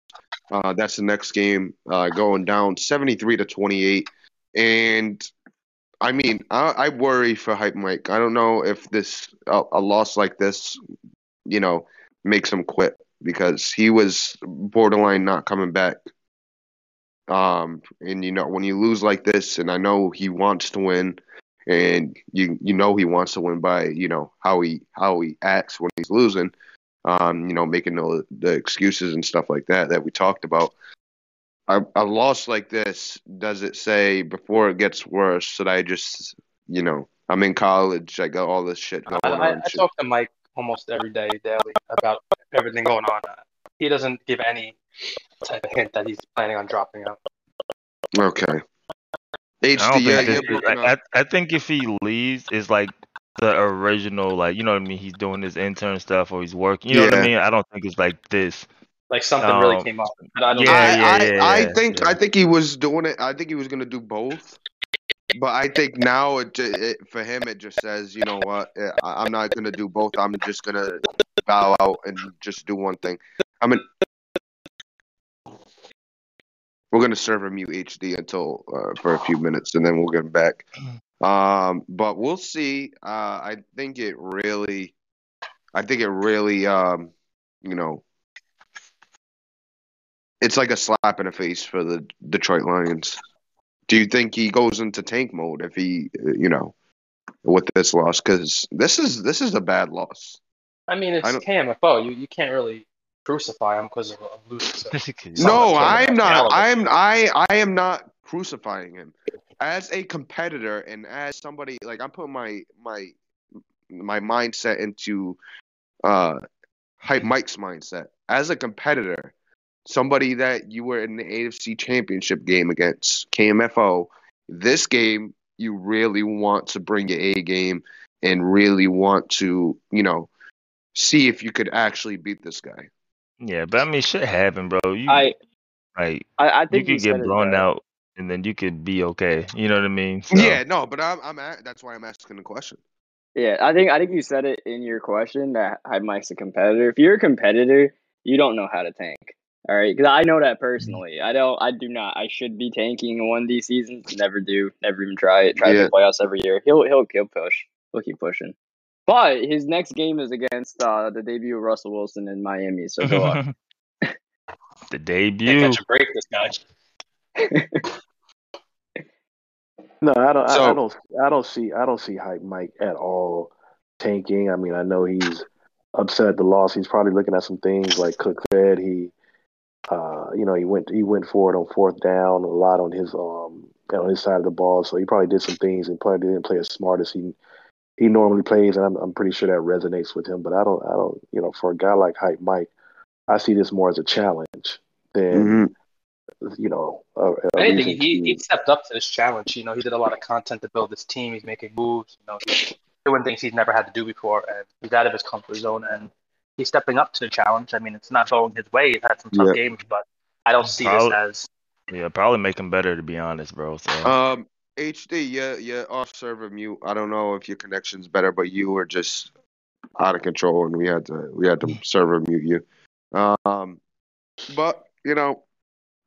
Uh, that's the next game, uh, going down seventy three to twenty eight. And I mean, I, I worry for Hype Mike. I don't know if this a, a loss like this, you know, makes him quit because he was borderline not coming back. Um, and you know, when you lose like this, and I know he wants to win, and you you know he wants to win by you know how he how he acts when he's losing, um, you know, making the the excuses and stuff like that that we talked about. A, a loss like this, does it say before it gets worse? Should I just, you know, I'm in college, I got all this shit going I, I, on. I should- talk to Mike almost every day, daily, about everything going on. He doesn't give any type of hint that he's planning on dropping out. Okay. I HD, don't yeah, think yeah, this, broken I. I, I think if he leaves, it's like the original, like you know what I mean. He's doing his intern stuff or he's working. You know what I mean? I don't think it's like this. Like something really Um, came up. But I don't yeah, know. I, yeah, I, yeah, I yeah, think yeah. I think he was doing it. I think he was gonna do both. But I think now it, it for him it just says, you know what, eh, I- I'm not gonna do both. I'm just gonna bow out and just do one thing. I mean, we're gonna serve a mute HD until uh, for a few minutes, and then we'll get him back. Um, but we'll see. Uh, I think it really, I think it really, um, you know, it's like a slap in the face for the Detroit Lions. Do you think he goes into tank mode if he, you know, with this loss? Because this is this is a bad loss. I mean, it's I KMFO. You you can't really crucify him because of, of losing. So. No, I'm not. I'm I I am not crucifying him as a competitor and as somebody like I'm putting my my my mindset into uh hype Mike's mindset as a competitor. Somebody that you were in the AFC Championship game against KMFO. This game, you really want to bring your A game and really want to, you know, see if you could actually beat this guy. Yeah, but I mean, shit happened, bro. You I, like I, I you could get blown best. out, and then you could be okay. You know what I mean? So, Yeah, no, but I'm I'm a- that's why I'm asking the question. Yeah, I think I think you said it in your question that Hype Mike's a competitor. If you're a competitor, you don't know how to tank. All right, because I know that personally. I don't. I do not. I should be tanking in one D seasons. Never do. Never even try it. Try Yeah. to make playoffs every year. He'll he'll he'll push. He'll keep pushing. But his next game is against uh, the debut of Russell Wilson in Miami. So go on. the Can't debut. catch a break, this guy. No, I don't. I, I don't. I don't see. I don't see hype Mike at all tanking. I mean, I know he's upset at the loss. He's probably looking at some things like Cook said. He, uh, you know, he went. He went for it on fourth down a lot on his um on his side of the ball. So he probably did some things and probably didn't play as smart as he he normally plays. And I'm I'm pretty sure that resonates with him. But I don't. I don't. You know, for a guy like hype Mike, I see this more as a challenge than Mhm. you know. A, a Anything, he, to- he stepped up to this challenge. You know, he did a lot of content to build this team. He's making moves. You know, he's doing things he's never had to do before, and he's out of his comfort zone. And he's stepping up to the challenge. I mean, it's not going his way. He's had some tough Yeah. games, but I don't see this as Yeah, probably make him better to be honest, bro. So Um, HD, yeah, yeah, off server mute. I don't know if your connection's better, but you were just out of control, and we had to we had to server mute you. Um, but you know,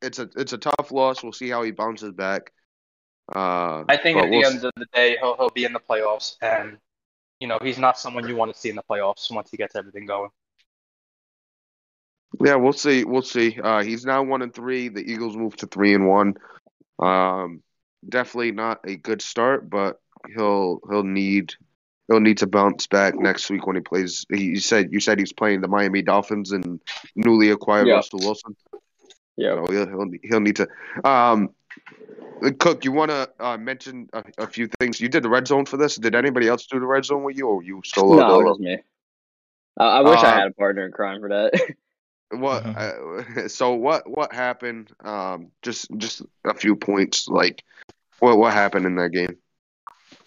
it's a it's a tough loss. We'll see how he bounces back. Uh, I think at the we'll end of the day, he'll he'll be in the playoffs, and you know, he's not someone you want to see in the playoffs once he gets everything going. Yeah, we'll see. We'll see. Uh, he's now one and three. The Eagles move to three and one. Um, definitely not a good start, but he'll he'll need he'll need to bounce back next week when he plays. He you said you said he's playing the Miami Dolphins and newly acquired Yeah. Russell Wilson. Yeah. So he'll he'll, he'll need to. Um, Cook, you want to uh, mention a, a few things? You did the red zone for this. Did anybody else do the red zone with you, or you solo? No, it was me. I, I wish I Uh, had a partner in crime for that. What? Uh, so what? What happened? Um, just just a few points. Like, what what happened in that game?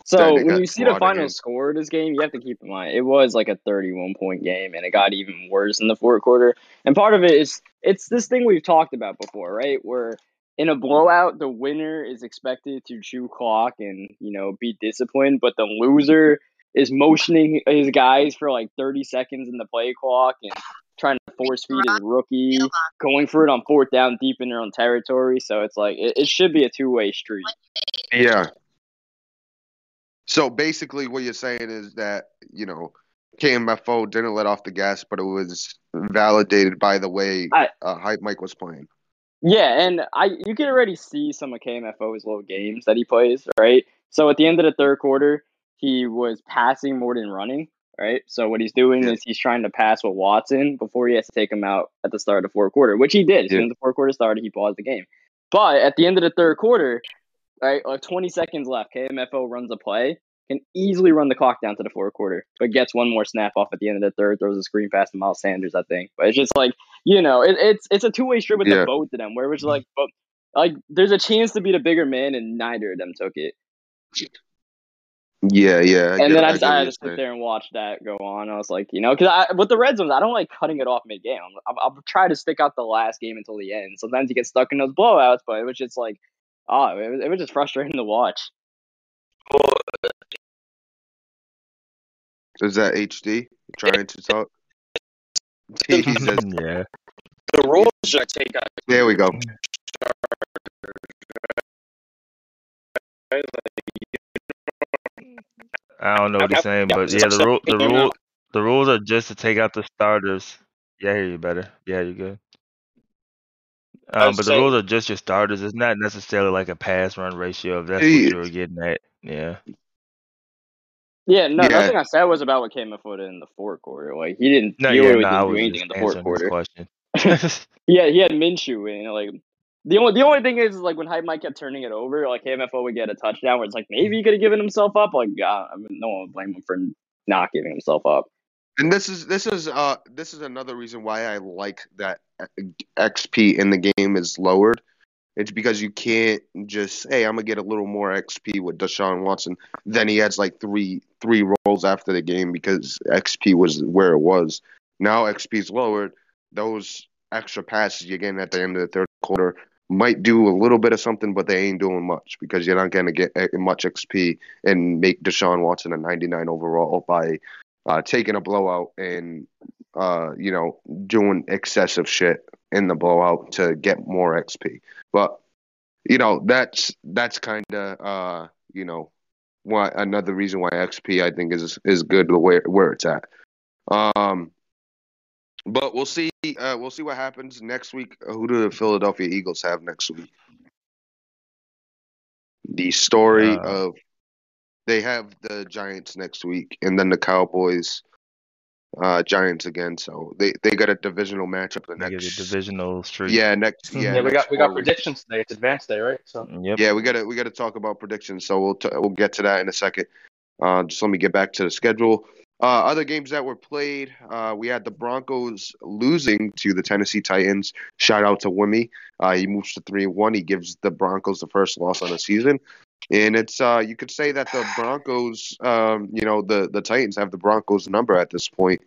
So when you see the final again. score of this game, you have to keep in mind it was like a 31 point game, and it got even worse in the fourth quarter. And part of it is it's this thing we've talked about before, right? Where in a blowout, the winner is expected to chew clock and you know be disciplined, but the loser is motioning his guys for like 30 seconds in the play clock and trying to force feed his rookie, going for it on fourth down deep in their own territory. So it's like it, it should be a two way street. Yeah. So basically, what you're saying is that you know KMFO didn't let off the gas, but it was validated by the way I- uh, Hype Mike was playing. Yeah, and I you can already see some of KMFO's little games that he plays, right? So at the end of the third quarter, he was passing more than running, right? So what he's doing Yeah. is he's trying to pass with Watson before he has to take him out at the start of the fourth quarter, which he did. As soon Yeah. as the fourth quarter started, he paused the game. But at the end of the third quarter, right, like 20 seconds left, KMFO runs a play, can easily run the clock down to the fourth quarter, but gets one more snap off at the end of the third, throws a screen pass to Miles Sanders, I think. But it's just like, you know, it, it's it's a two way street with Yeah. the both of them, where it was mm-hmm. like, but like there's a chance to be the bigger man, and neither of them took it. Yeah, yeah. I and get- then I I just get I had to sit there and watch that go on. I was like, you know, because with the red zones, I don't like cutting it off mid game. I'll, I'll try to stick out the last game until the end. Sometimes you get stuck in those blowouts, but it was just like, oh, it was, it was just frustrating to watch. Is that HD trying to talk? he yeah. The rules should take out. "There we go." Mm. I don't know what he's saying, but yeah, the rule, the rule, the rules are just to take out the starters. Yeah, I hear you better. Yeah, you good. Um, but the rules are just your starters. It's not necessarily like a pass run ratio. If that's what you were getting at, yeah. Yeah, no, Yeah. nothing I said was about what came before in the fourth quarter. Like he didn't, No, he yeah, literally no, didn't do anything in the fourth quarter. Yeah, he had Minshew and like the only the only thing is like when Hype Mike kept turning it over, like KMFO would get a touchdown where it's like maybe he could have given himself up. Like God, I mean, no one would blame him for not giving himself up. And this is this is uh this is another reason why I like that XP in the game is lowered. It's because you can't just hey I'm gonna get a little more XP with Deshaun Watson. Then he adds like three three rolls after the game because XP was where it was. Now XP is lowered. Those extra passes you're getting at the end of the third quarter might do a little bit of something, but they ain't doing much because you're not gonna get eh, much XP and make Deshaun Watson a 99 overall by uh, taking a blowout and uh, you know doing excessive shit in the blowout to get more XP. But you know that's that's kind of uh, you know why another reason why XP I think is is good the way where it's at. Um, but we'll see. Uh, we'll see what happens next week. Who do the Philadelphia Eagles have next week? The story Uh, of they have the Giants next week, and then the Cowboys, uh, Giants again. So they they got a divisional matchup the They a next. divisional streak. Yeah, next. Yeah, Yeah, Yeah, we got we got predictions today. It's advanced day, right? So Yep. Yeah, we gotta we gotta talk about predictions. So we'll t- we'll get to that in a second. Uh, just let me get back to the schedule. Uh, other games that were played, uh, we had the Broncos losing to the Tennessee Titans. Shout out to Wimmy. Uh, he moves to three one. He gives the Broncos the first loss on the season, and it's uh, you could say that the Broncos, um, you know, the the Titans have the Broncos number at this point.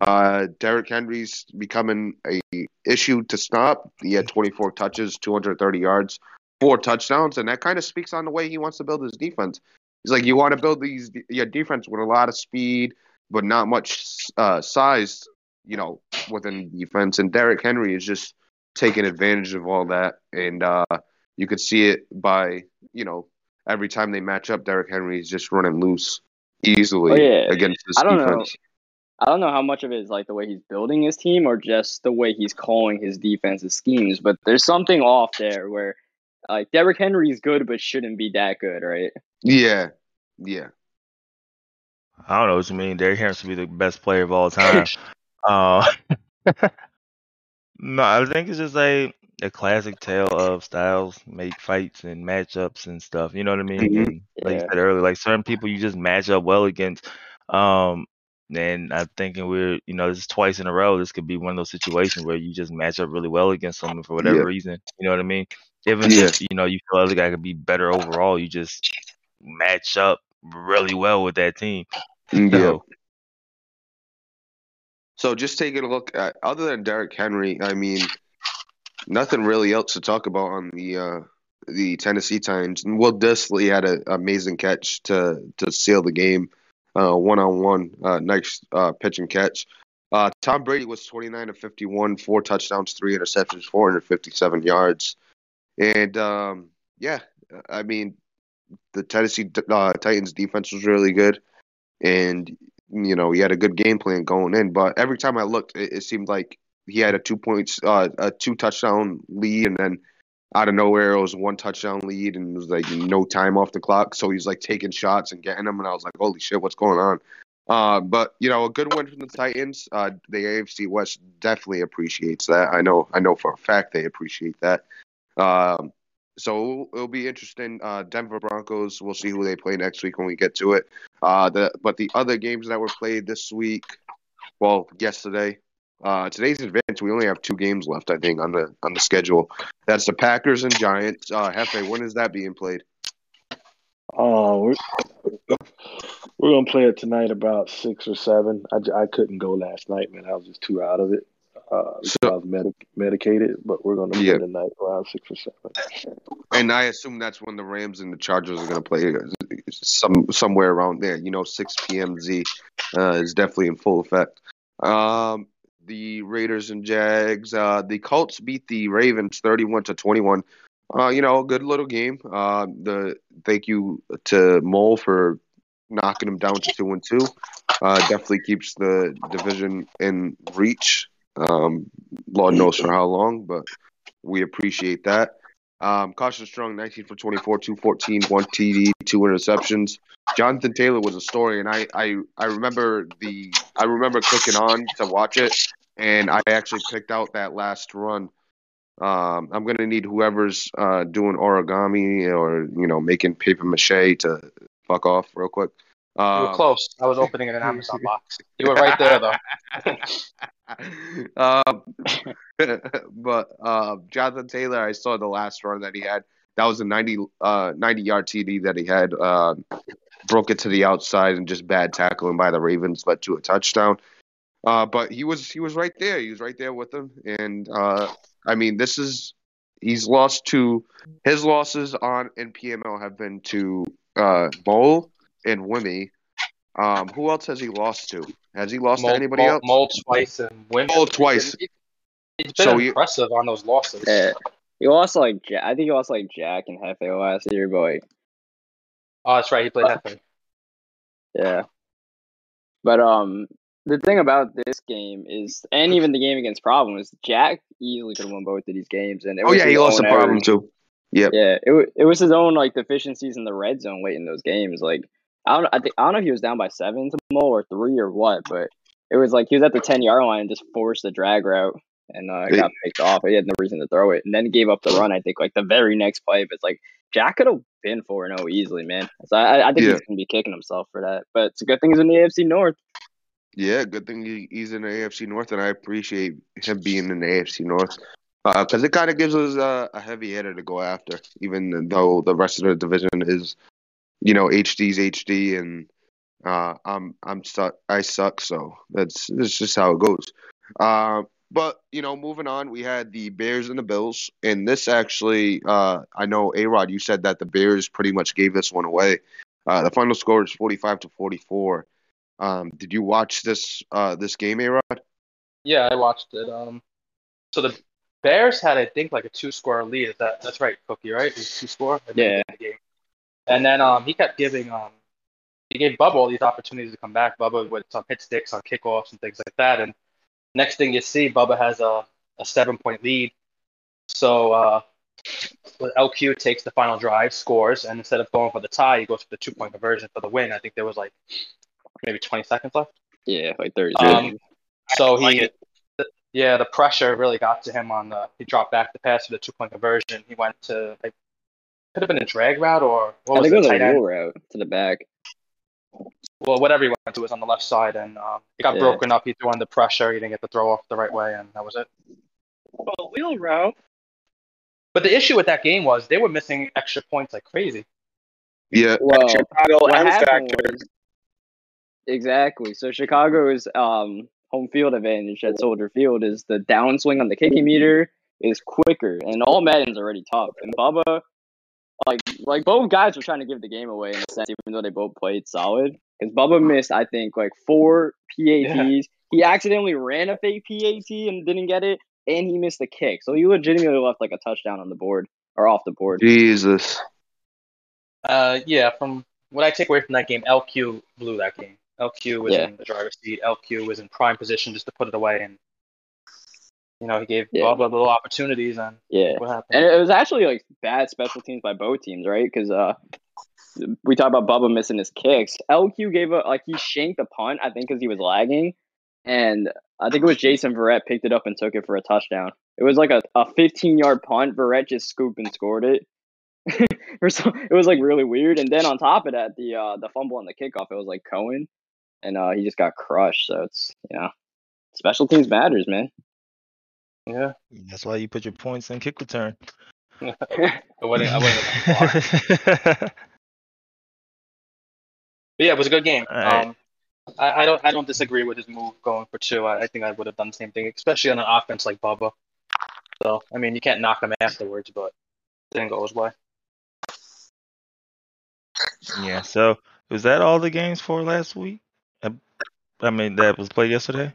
Uh, Derrick Henry's becoming a issue to stop. He had 24 touches, 230 yards four touchdowns, and that kind of speaks on the way he wants to build his defense. He's like, you want to build these your defense with a lot of speed, but not much uh, size, you know, within defense. And Derrick Henry is just taking advantage of all that, and uh, you could see it by you know every time they match up, Derrick Henry is just running loose easily Oh, yeah. against this I don't know. defense. I don't know how much of it is like the way he's building his team or just the way he's calling his defensive schemes, but there's something off there where like Derrick Henry is good but shouldn't be that good, right? Yeah, yeah, I don't know what you mean. Derrick Henry should be the best player of all time. uh, no, I think it's just like a classic tale of styles make fights and matchups and stuff. You know what I mean? Mhm. And like you said earlier, like certain people you just match up well against. Um, and I'm thinking we're, you know, this is twice in a row. This could be one of those situations where you just match up really well against someone for whatever Yeah. reason. You know what I mean? Even Yeah. if you know you feel the other guy could be better overall, you just match up really well with that team. yeah. So, So just taking a look at other than Derrick Henry, I mean, nothing really else to talk about on the uh, the Tennessee Titans. And Will Dissly had an amazing catch to to seal the game, one on one, nice uh, pitch and catch. Uh, Tom Brady was 29 to 51, four touchdowns, three interceptions, 457 yards, and um, yeah, I mean, the Tennessee uh, Titans defense was really good, and you know, he had a good game plan going in. But every time I looked, it, it seemed like he had a two points, uh, a two touchdown lead, and then out of nowhere it was one touchdown lead, and it was like no time off the clock. So he's like taking shots and getting them, and I was like, holy shit, what's going on? Uh, but you know, a good win from the Titans. Uh, the AFC West definitely appreciates that. I know, I know for a fact they appreciate that. Um, so it'll be interesting. Uh, Denver Broncos. We'll see who they play next week when we get to it. Uh, the but the other games that were played this week, well, yesterday, uh, today's advance. We only have two games left, I think, on the on the schedule. That's the Packers and Giants. Uh, Hefe, when is that being played? Oh, we're, we're gonna play it tonight about six or seven. I, I couldn't go last night, man. I was just too out of it. Uh, So- medic- medicated, but we're gonna play Yeah. tonight around six or seven. And I assume that's when the Rams and the Chargers are going to play some somewhere around there. You know, 6 p.m. Z uh, is definitely in full effect. Um, the Raiders and Jags. Uh, the Colts beat the Ravens 31 to 21. Uh, you know, good little game. Uh, the thank you to Mole for knocking them down to two and two. Uh, definitely keeps the division in reach. Um, Lord knows for how long, but we appreciate that. Um, Carson Strong, 19 for 24, 214, one TD, two interceptions. Jonathan Taylor was a story, and I, I, I remember the I remember clicking on to watch it, and I actually picked out that last run. Um, I'm gonna need whoever's uh, doing origami or you know making paper mache to fuck off real quick. You were Um, close. I was opening an Amazon box. You were right there, though. um, but uh, Jonathan Taylor, I saw the last run that he had. That was a 90, uh, 90 yard TD that he had. Uh, broke it to the outside and just bad tackling by the Ravens led to a touchdown. Uh, but he was he was right there. He was right there with them. And uh, I mean, this is he's lost to his losses on in PML have been to uh, Mole and Wimmy. Um, who else has he lost to? Has he lost Mold, to anybody mold, else? mold twice and win. Mold twice. He's been So you- impressive on those losses. Yeah. He lost like Ja- I think he lost like Jack and Hefe last year, but like Oh, that's right. He played Hefe. yeah. But um the thing about this game is and even the game against Problem is Jack easily could have won both of these games and it Oh yeah, he lost a own problem too. Yep. Yeah, it it was his own like deficiencies in the red zone late in those games. Like I don't I think I don't know if he was down by seven to Mo or three or what, but it was like he was at the ten yard line and just forced the drag route and uh, got picked off. He had no reason to throw it, and then gave up the run. I think like the very next play, but it's like Jack could have been four zero easily, man. So I, I think Yeah. he's gonna be kicking himself for that. But it's a good thing he's in the AFC North. Yeah, good thing he's in the AFC North, and I appreciate him being in the AFC North because it kind of gives us a, a heavy hitter to go after, even though the rest of the division is, you know, HD's HD, and uh, I'm I'm suck I suck, so that's that's just how it goes. Uh, but you know, moving on, we had the Bears and the Bills, and this actually, uh, I know A Rod, you said that the Bears pretty much gave this one away. Uh, the final score is 45 to 44. Um, did you watch this uh, this game, A Rod? Yeah, I watched it. Um, so the Bears had, I think, like a two-score lead. Is that that's right, Cookie? Right? It was two-score. Yeah. the game. And then um, he kept giving um, he gave Bubba all these opportunities to come back. Bubba with some hit sticks on kickoffs and things like that. And next thing you see, Bubba has a, a seven point lead. So uh, LQ takes the final drive, scores, and instead of going for the tie, he goes for the two point conversion for the win. I think there was like maybe 20 seconds left. Yeah, like thirty. Um, so like he, it. th- yeah, the pressure really got to him on the. He dropped back the pass for the two point conversion. He went to like could have been a drag route or what I was think it was a Tight end. wheel route to the back. Well, whatever he went to was on the left side, and um, it got Yeah. broken up. He threw under pressure. He didn't get the throw off the right way, and that was it. Well, wheel route. But the issue with that game was they were missing extra points like crazy. Yeah. Well, Chicago what M happened factor. was exactly so Chicago's um, home field advantage at Soldier Field is the downswing on the kicking meter is quicker, and all Madden's already tough. And Bubba, like like both guys were trying to give the game away in a sense, even though they both played solid. Because Bubba missed, I think, like four PATs. He accidentally ran a fake PAT and didn't get it, and he missed a kick. So he legitimately left like a touchdown on the board or off the board. Jesus. Uh, yeah, from what I take away from that game, LQ blew that game. LQ was Yeah. in the driver's seat. LQ was in prime position just to put it away, and you know he gave Yeah. Bubba little opportunities, and Yeah. what happened? And it was actually like bad special teams by both teams, right? Because uh, we talked about Bubba missing his kicks. LQ gave a like he shanked a punt, I think, because he was lagging, and I think it was Jason Verrett picked it up and took it for a touchdown. It was like a, a 15 yard punt. Verrett just scooped and scored it. Or so, it was like really weird. And then on top of that, the uh, the fumble on the kickoff, it was like Cohen, and uh, he just got crushed. So it's you know, special teams matters, man. Yeah, That's why you put your points in kick return. I wouldn't. I wouldn't. have gone far. But yeah, it was a good game. Alright. Um, I, I don't I don't disagree with his move going for two. I, I think I would have done the same thing, especially on an offense like Bubba. So I mean, you can't knock him afterwards, but it didn't go his way. yeah. So was that all the games for last week? I, I mean, that was played yesterday,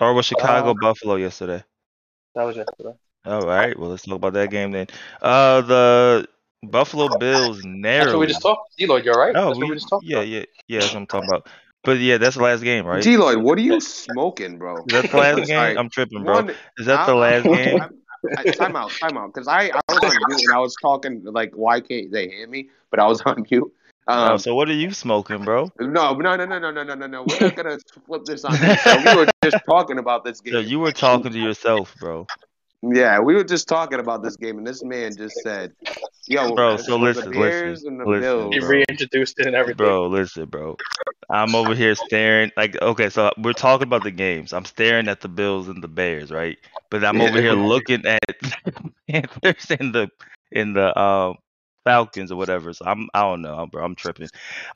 or was Chicago Um, Buffalo yesterday? That was yesterday. All right. Well, let's talk about that game then. Uh, the Buffalo Bills narrowly. That's what we just talked. Deloitte, you're right. Oh, That's what we, we just talked. yeah, about. yeah, yeah. That's what I'm talking about. But yeah, that's the last game, right? Deloitte, what are you smoking, bro? Is that the last game? Alright, I'm tripping, bro. One, Is that the last I- game? I- I- time out, time out. Because I, I was on mute and I was talking, like, why can't they hear me? But I was on mute. Oh, Um, so what are you smoking, bro? no, no, no, no, no, no, no, no, no. We're not going to flip this on this show. We were just talking about this game. So you were talking to yourself, bro. Yeah, we were just talking about this game, and this man just said, "Yo, Bro, so listen, the listen, the listen, Bills." He reintroduced it and everything. Bro, listen, bro. I'm over here staring. Like, okay, so we're talking about the games. I'm staring at the Bills and the Bears, right? But I'm over here looking at the Panthers and the in the um Falcons or whatever. So I'm I don't know, bro. I'm tripping.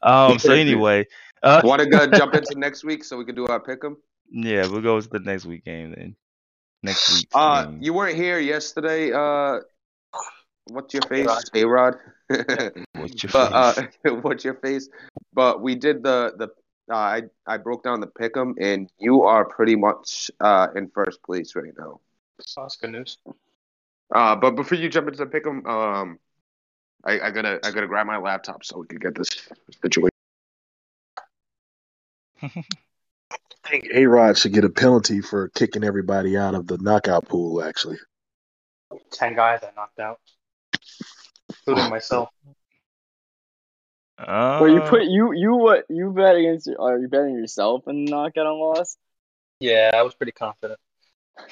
Um. So anyway, uh, Want to go jump into next week so we can do our pick 'em? yeah, we'll go to the next week game then. Next week. Uh, game. you weren't here yesterday. Uh, what's your face, A-Rod. What's your but face? uh, what's your face? But we did the the. Uh, I I broke down the pick 'em, and you are pretty much uh in first place right now. So that's good news. Uh, but before you jump into the pick 'em, um, I, I gotta I gotta grab my laptop so we can get this situation. I think A Rod should get a penalty for kicking everybody out of the knockout pool. Actually, Ten guys I knocked out, including myself. Uh, Well, you put you you what you bet against are you betting yourself in the knockout on loss? Yeah, I was pretty confident.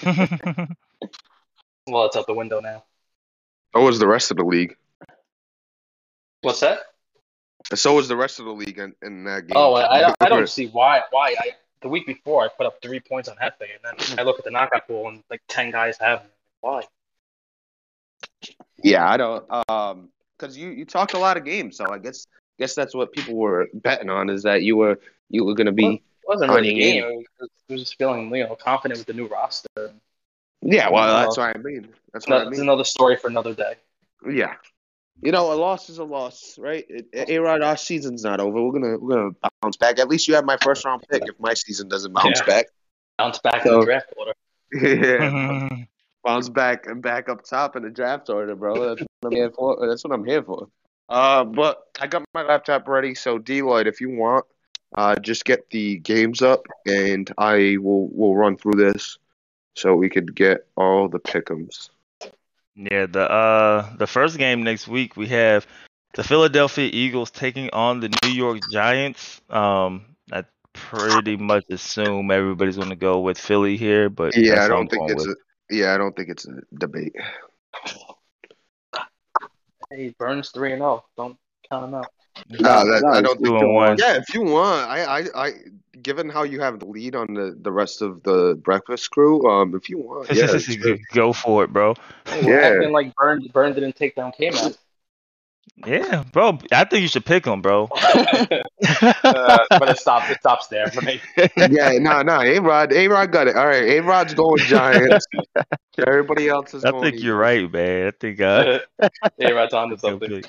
Well, it's out the window now. So was the rest of the league. What's that? So was the rest of the league in, in that game. Oh, I, I, don't, I don't see why. Why I the week before I put up three points on thing, and then I look at the knockout pool and like ten guys have. Why? Yeah, I don't. Um, because you you talked a lot of games, so I guess guess that's what people were betting on is that you were you were gonna be. It wasn't really a Finding game. It was, just feeling you know confident with the new roster. Yeah, well, Well, that's what I mean. That's what I That's mean. another story for another day. Yeah. You know, a loss is a loss, right? A Rod, our season's not over. We're gonna we're gonna bounce back. At least you have my first round pick. If my season doesn't bounce Yeah. back, Bounce back in the draft order. yeah, bounce back and back up top in the draft order, bro. That's what I'm here for. That's what I'm here for. Uh, but I got my laptop ready, so Deloitte, if you want, uh, just get the games up, and I will will run through this, so we could get all the pickums. Yeah, the uh the first game next week we have the Philadelphia Eagles taking on the New York Giants. Um, I pretty much assume everybody's going to go with Philly here, but Yeah, that's I don't think it's with. a yeah, I don't think it's a debate. Hey, Burns three and zero. Don't count him out. No, that, I don't think. one. Yeah, if you want, I, I, I, given how you have the lead on the, the rest of the breakfast crew, um, if you want, yeah, sure. go for it, bro. Hey, Yeah. acting like Burns. Burns didn't take down K-Man. Yeah, bro. I think you should pick them, bro. uh, but it stops. It stops there for me. yeah, no, no, A Rod, A Rod got it. All right, A Rod's going Giants. Everybody else is I going. think you're right, man. I think uh, hey, right on to something. pick.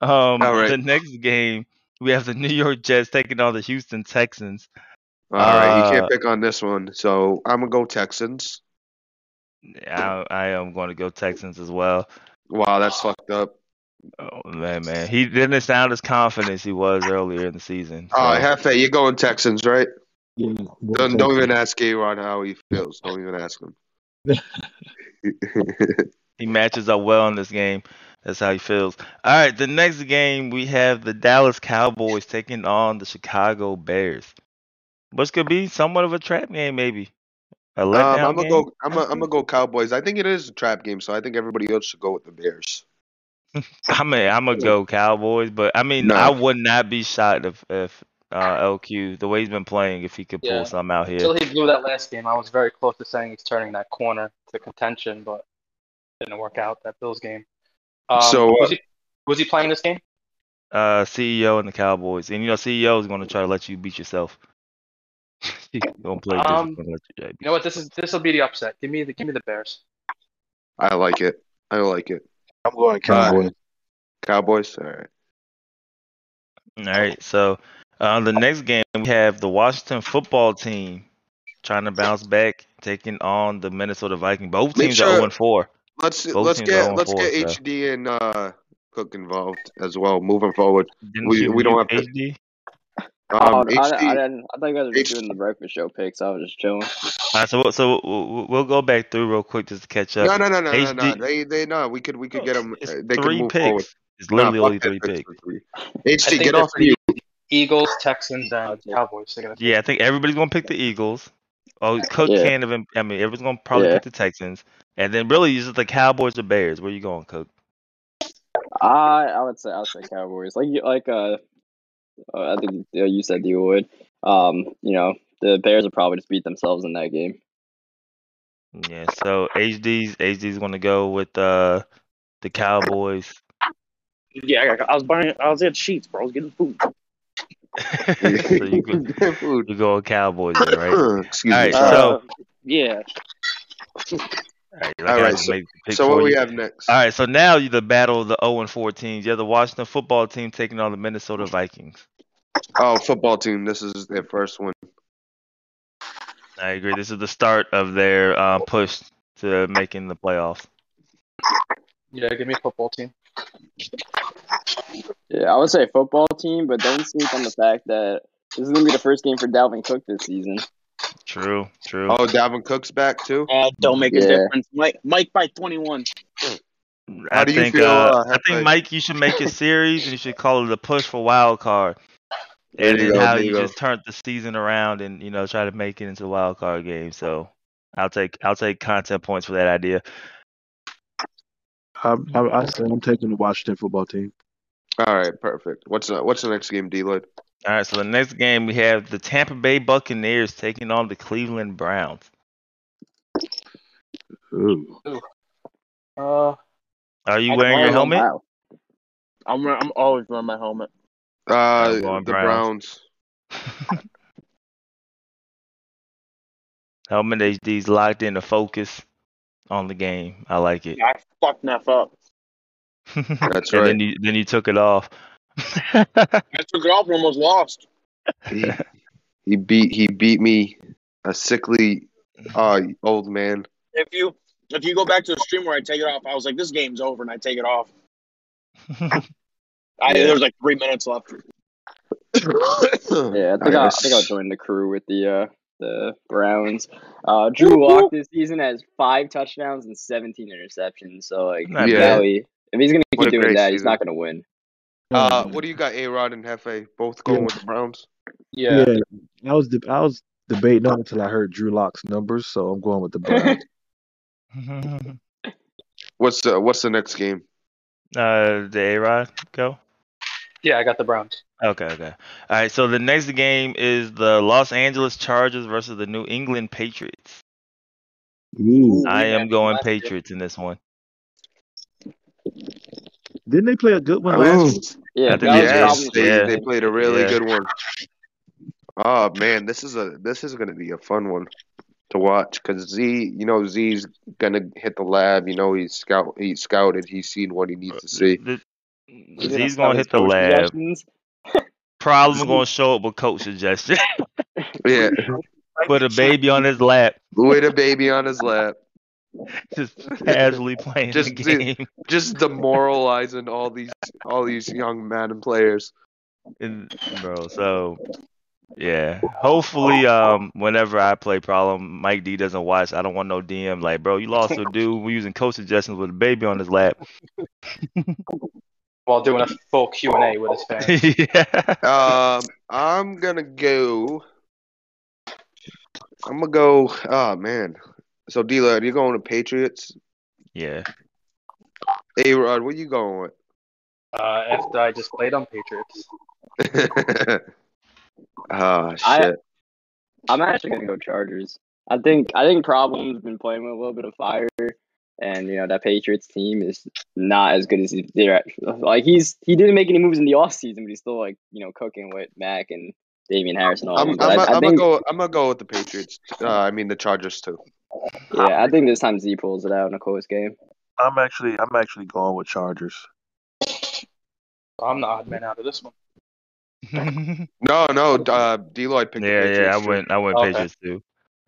um, All right. the next game we have the New York Jets taking on the Houston Texans. All right, you Uh, can't pick on this one, so I'm gonna go Texans. I, I am going to go Texans as well. Wow, that's fucked up. Oh man, man, he didn't sound as confident as he was earlier in the season. All right, so- Hefe, you're going Texans, right? Yeah, Don't, don't even ask A Rod how he feels. Don't even ask him. he matches up well in this game. That's how he feels. All right, the next game we have the Dallas Cowboys taking on the Chicago Bears, which could be somewhat of a trap game, maybe. A Um, I'm gonna game. go. I'm gonna, I'm gonna go Cowboys. I think it is a trap game, so I think everybody else should go with the Bears. I mean, I'm gonna go Cowboys, but I mean, No. I would not be shocked if if uh, LQ the way he's been playing, if he could pull Yeah. something out here. Until he blew that last game, I was very close to saying he's turning that corner to contention, but didn't work out that Bills game. Um, So, uh, was he was he playing this game? Uh, CEO and the Cowboys, and you know, CEO is gonna try to let you beat yourself. He's gonna play just Um, gonna you, You know what? This is this will be the upset. Give me the give me the Bears. I like it. I like it. I'm going Cowboys. Cowboys. All right. All right, so uh, the next game we have the Washington football team trying to bounce back, taking on the Minnesota Vikings. Both Make teams sure- are 0 4. Let's Both let's get let's and 4, get so. HD and uh, Cook involved as well. Moving forward. Didn't We- you we don't mute have to- HD. oh, Um, I, I, HD. didn't, I thought you guys were H- doing the breakfast show picks. I was just chilling. All right, so we'll- so we'll, we'll go back through real quick just to catch up. No, no, no, no, no, no. They they no. We could we could get them. It's They could three move picks. forward. It's literally Nah, only three that, picks. three. HD, get off pretty- mute. Eagles, Texans, and Cowboys. Yeah, I think everybody's gonna pick the Eagles. Oh, Cook Yeah. can't even. I mean, everyone's gonna probably Yeah. pick the Texans, and then really it's just the Cowboys or Bears. Where you going, Cook? I I would say I would say Cowboys. Like you- like uh, uh I think uh, you said you would. Um, you know the Bears will probably just beat themselves in that game. Yeah, so HD's HD's gonna go with uh the Cowboys. Yeah, I, I was buying. I was at Sheetz, bro. I was getting food. so you go, you go Cowboys, then, right? Excuse All me. so- Uh, yeah. All right, I All gotta right, so- make the pick so for what we you. have next? All right, so now you the battle of the 0 and 4 teams. You have the Washington football team taking on the Minnesota Vikings. Oh, football team. This is their first one. I agree. This is the start of their uh, push to making the playoffs. Yeah, give me a football team. Yeah, I would say football team, but don't sleep on the fact that this is gonna be the first game for Dalvin Cook this season. True, true. Oh, Dalvin Cook's back too. Uh, don't make a Yeah. difference. Mike, Mike by 21. I How do you think feel, uh, uh, I think Mike, you should make a series and you should call it a push for wild card. There And you go, how you you just turned the season around and you know try to make it into a wild card game. So I'll take I'll take content points for that idea. I, I, I say I'm taking the Washington football team. All right, perfect. What's the what's the next game, Deloitte? All right, so the next game we have the Tampa Bay Buccaneers taking on the Cleveland Browns. Ooh. Uh, Are you I wearing your helmet? I'm I'm always wearing my helmet. Uh, the going Browns. Browns. Helmet HD's locked in to focus on the game. I like it. I fucked Neff up. That's and right. then you then you took it off. I took it off and almost lost. He, he beat he beat me, a sickly uh old man. If you if you go back to the stream where I take it off, I was like, this game's over, and I take it off. I, There was like three minutes left. Yeah, I think I, I think I'll join the crew with the uh the Browns. Uh, Drew Lock this season has five touchdowns and 17 interceptions. So like, Yeah. bad. If he's gonna keep doing great that, he's not gonna win. Uh, what do you got, A Rod and Hefe? Both going Yeah. with the Browns. Yeah. Yeah, I was de- I was debating on until I heard Drew Lock's numbers, so I'm going with the Browns. What's the What's the next game? uh, the A Rod go. Yeah, I got the Browns. Okay, okay. All right. So the next game is the Los Angeles Chargers versus the New England Patriots. Ooh. I am going last year. Patriots in this one. Didn't they play a good one oh. last Ooh. week? Yeah, I think that was they the did. Yes, they, Yeah. they played a really Yeah. good one. Oh man, this is a this is gonna be a fun one to watch because Z, you know, Z's gonna hit the lab. You know, he's scout, he's scouted. He's seen what he needs uh, to see. The- Start gonna hit the lab. suggestions. Probably gonna show up with coach suggestion. Yeah, Put a baby on his lap, with a baby on his lap, just casually playing Just the game. just demoralizing all these all these young Madden players. And, bro, so yeah. Hopefully, um, whenever I play problem, Mike D doesn't watch. I don't want no DM like, bro, you lost a dude. We're using coach suggestions with a baby on his lap. While doing a full Q and A with his fans. yeah. Um, I'm gonna go. I'm gonna go. Oh man. So, D Lad, you going to Patriots? Yeah. A Rod, what you going Uh, after I just played on Patriots. with? Ah, I- shit. I'm actually gonna go Chargers. I think I think Problem's been playing with a little bit of fire, and you know that Patriots team is not as good as he did. Like he's he didn't make any moves in the off season, but he's still like you know cooking with Mac and Damien Harris and all. I'm. I'm, But I, I I'm gonna go. I'm gonna go with the Patriots. Uh, I mean the Chargers too. yeah, I think this time Z pulls it out in a close game. I'm actually I'm actually going with Chargers. I'm the odd man out of this one. No, no. Uh, D Lloyd picked the yeah, Patriots. yeah. I went. I went Okay. Patriots too.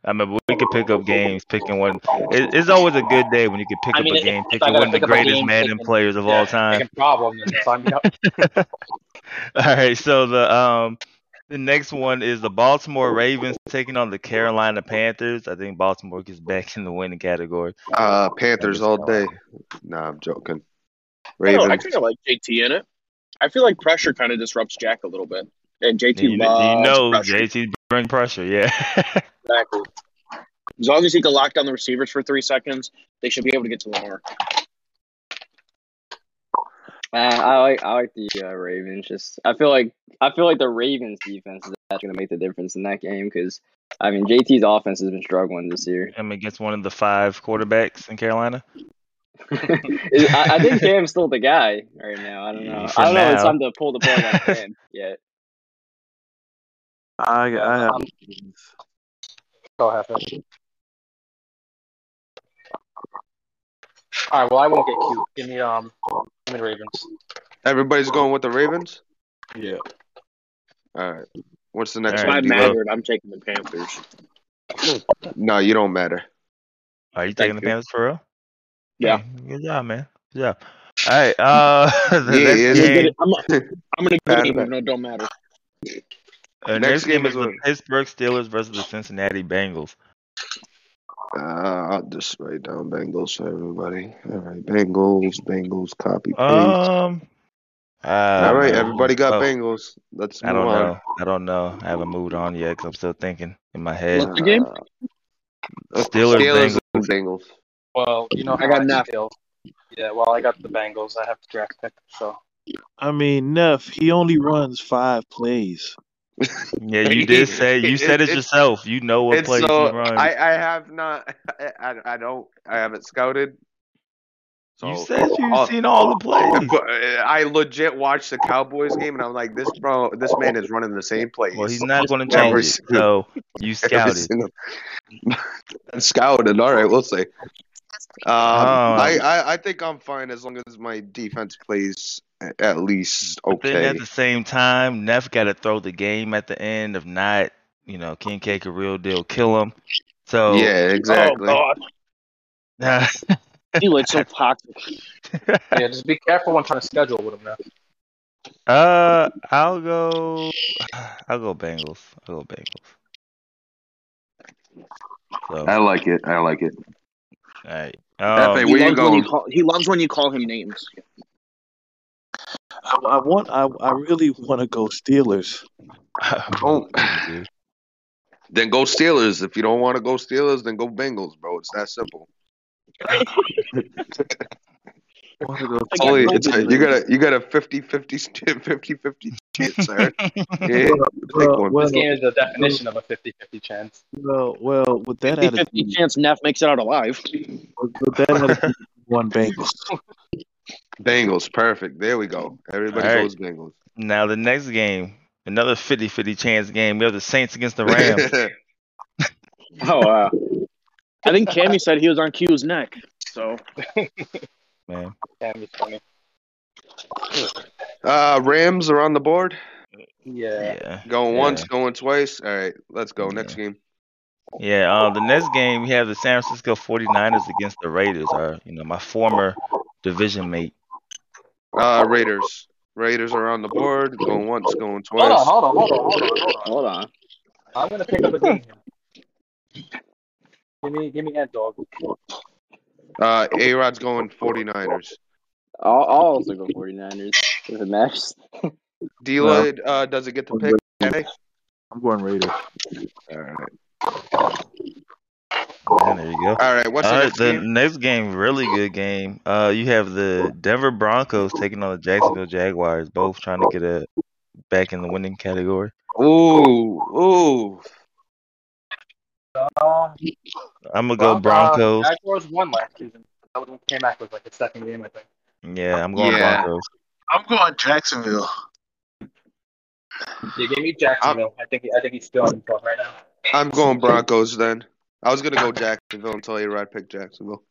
I mean, we could pick up games, picking one. It, it's always a good day when you can pick I up a game, picking one of the pick up a greatest game, Madden picking- players of Yeah, all time. Problem and sign me up. All right, so the um the next one is the Baltimore Ravens taking on the Carolina Panthers. I think Baltimore gets back in the winning category. Uh, Panthers all day. Nah, I'm joking. I, I kind of like JT in it. I feel like pressure kind of disrupts Jack a little bit, and JT You, you loves know, pressure. JT bring pressure, yeah. Exactly. As long as he can lock down the receivers for three seconds, they should be able to get to Lamar. Uh, I like I like the uh, Ravens. Just I feel like I feel like the Ravens defense is actually gonna make the difference in that game because I mean JT's offense has been struggling this year. I mean, against one of the five quarterbacks in Carolina. I, I think Cam's still the guy right now. I don't know. For I don't know. It's time to pull the plug on Cam yet. I I have Um, Go ahead. Fish. All right. Well, I won't get cute. Give me um, give me the Ravens. Everybody's going with the Ravens. yeah. All right. What's the next All If right, one? I D-Lo? mattered, I'm taking the Panthers. No, you don't matter. Are you taking Thank the you. Panthers for real? Yeah. Okay, Good job, man. Good job. All right. Uh, the Yeah, next yeah, I'm gonna game, get it. I'm, I'm gonna Bad get it, even though it don't matter. Uh, Next next game game is is the? Pittsburgh Steelers versus the Cincinnati Bengals. Uh, I'll just write down Bengals for everybody. All right, Bengals, Bengals, copy paste. Um. uh, All right, man, everybody got oh, Bengals. Let's move I don't on. know. I don't know. I haven't moved on yet because I'm still thinking in my head. What's the game? Uh, Steelers, Steelers Bengals. and Bengals. Well, you know I got I Neff. Yeah. Well, I got the Bengals. I have the draft pick. So I mean, Neff, he only runs five plays. Yeah, you did say you said it It's- yourself. You know what plays so he runs. I, I have not I, I don't I haven't scouted. So you said you've all- seen all the plays. Uh, I legit watched the Cowboys game and I'm like, this bro, this man is running the same plays. Well, he's not going to change it. So you scouted. scouted. All right, we'll say. Um, Um, I, I I think I'm fine as long as my defense plays at least okay. But then at the same time, Neff got to throw the game at the end. If not, you know, King Cake a real deal kill him. So Yeah, exactly. Oh God. Deloitte's so toxic. Yeah, just be careful when trying to schedule with him now. Uh, I'll go. I'll go Bengals. I'll go Bengals. So, I like it. I like it. all right. Hefe, Um, He where you loves when you call. He loves when you call him names. I, I want. I, I really want to go Steelers. Oh. dude. Then go Steelers. If you don't want to go Steelers, then go Bengals, bro. It's that simple. I want to go. I got Only, it's a, you got a you got a 50 50 50 50 chance, sir. Yeah, Well, well, This game is the definition of a 50-50 chance. well, well, with that 50 attitude, chance Neff makes it out alive. with, with that attitude, one Bengals. Bengals, perfect. There we go. Everybody All right. goes Bengals. now the next game, another 50-50 chance game. We have the Saints against the Rams. Oh wow. I think Cammy said he was on Q's neck. So Man, Damn, it's funny. uh, Rams are on the board. Yeah. yeah, Going once, going twice. All right, let's go. Next game. yeah. Um, the next game we have the San Francisco 49ers against the Raiders. Are you know my former division mate. Uh, Raiders. Raiders are on the board. Going once, going twice. hold on, hold on, hold on, hold on. Hold on. I'm gonna pick up a game. Give me, give me Ant Dog. Uh, A Rod's going 49ers. I'll, I'll also go 49ers if it matters. Deloitte uh, does it get to pick? Okay. I'm going Raiders. All right. And there you go. All right. What's All the next the game? next game, really good game. Uh, you have the Denver Broncos taking on the Jacksonville Jaguars, both trying to get a back in the winning category. Ooh, ooh. Uh, I'm gonna go Bron- uh, Broncos. Jaguars won last season. That was when came back was like a second game, I think. Yeah, I'm going Yeah. Broncos. I'm going Jacksonville. Yeah, give me Jacksonville. I think he, I think he's feeling himself right now. I'm going Broncos then. I was gonna go Jacksonville until A Rod picked Jacksonville.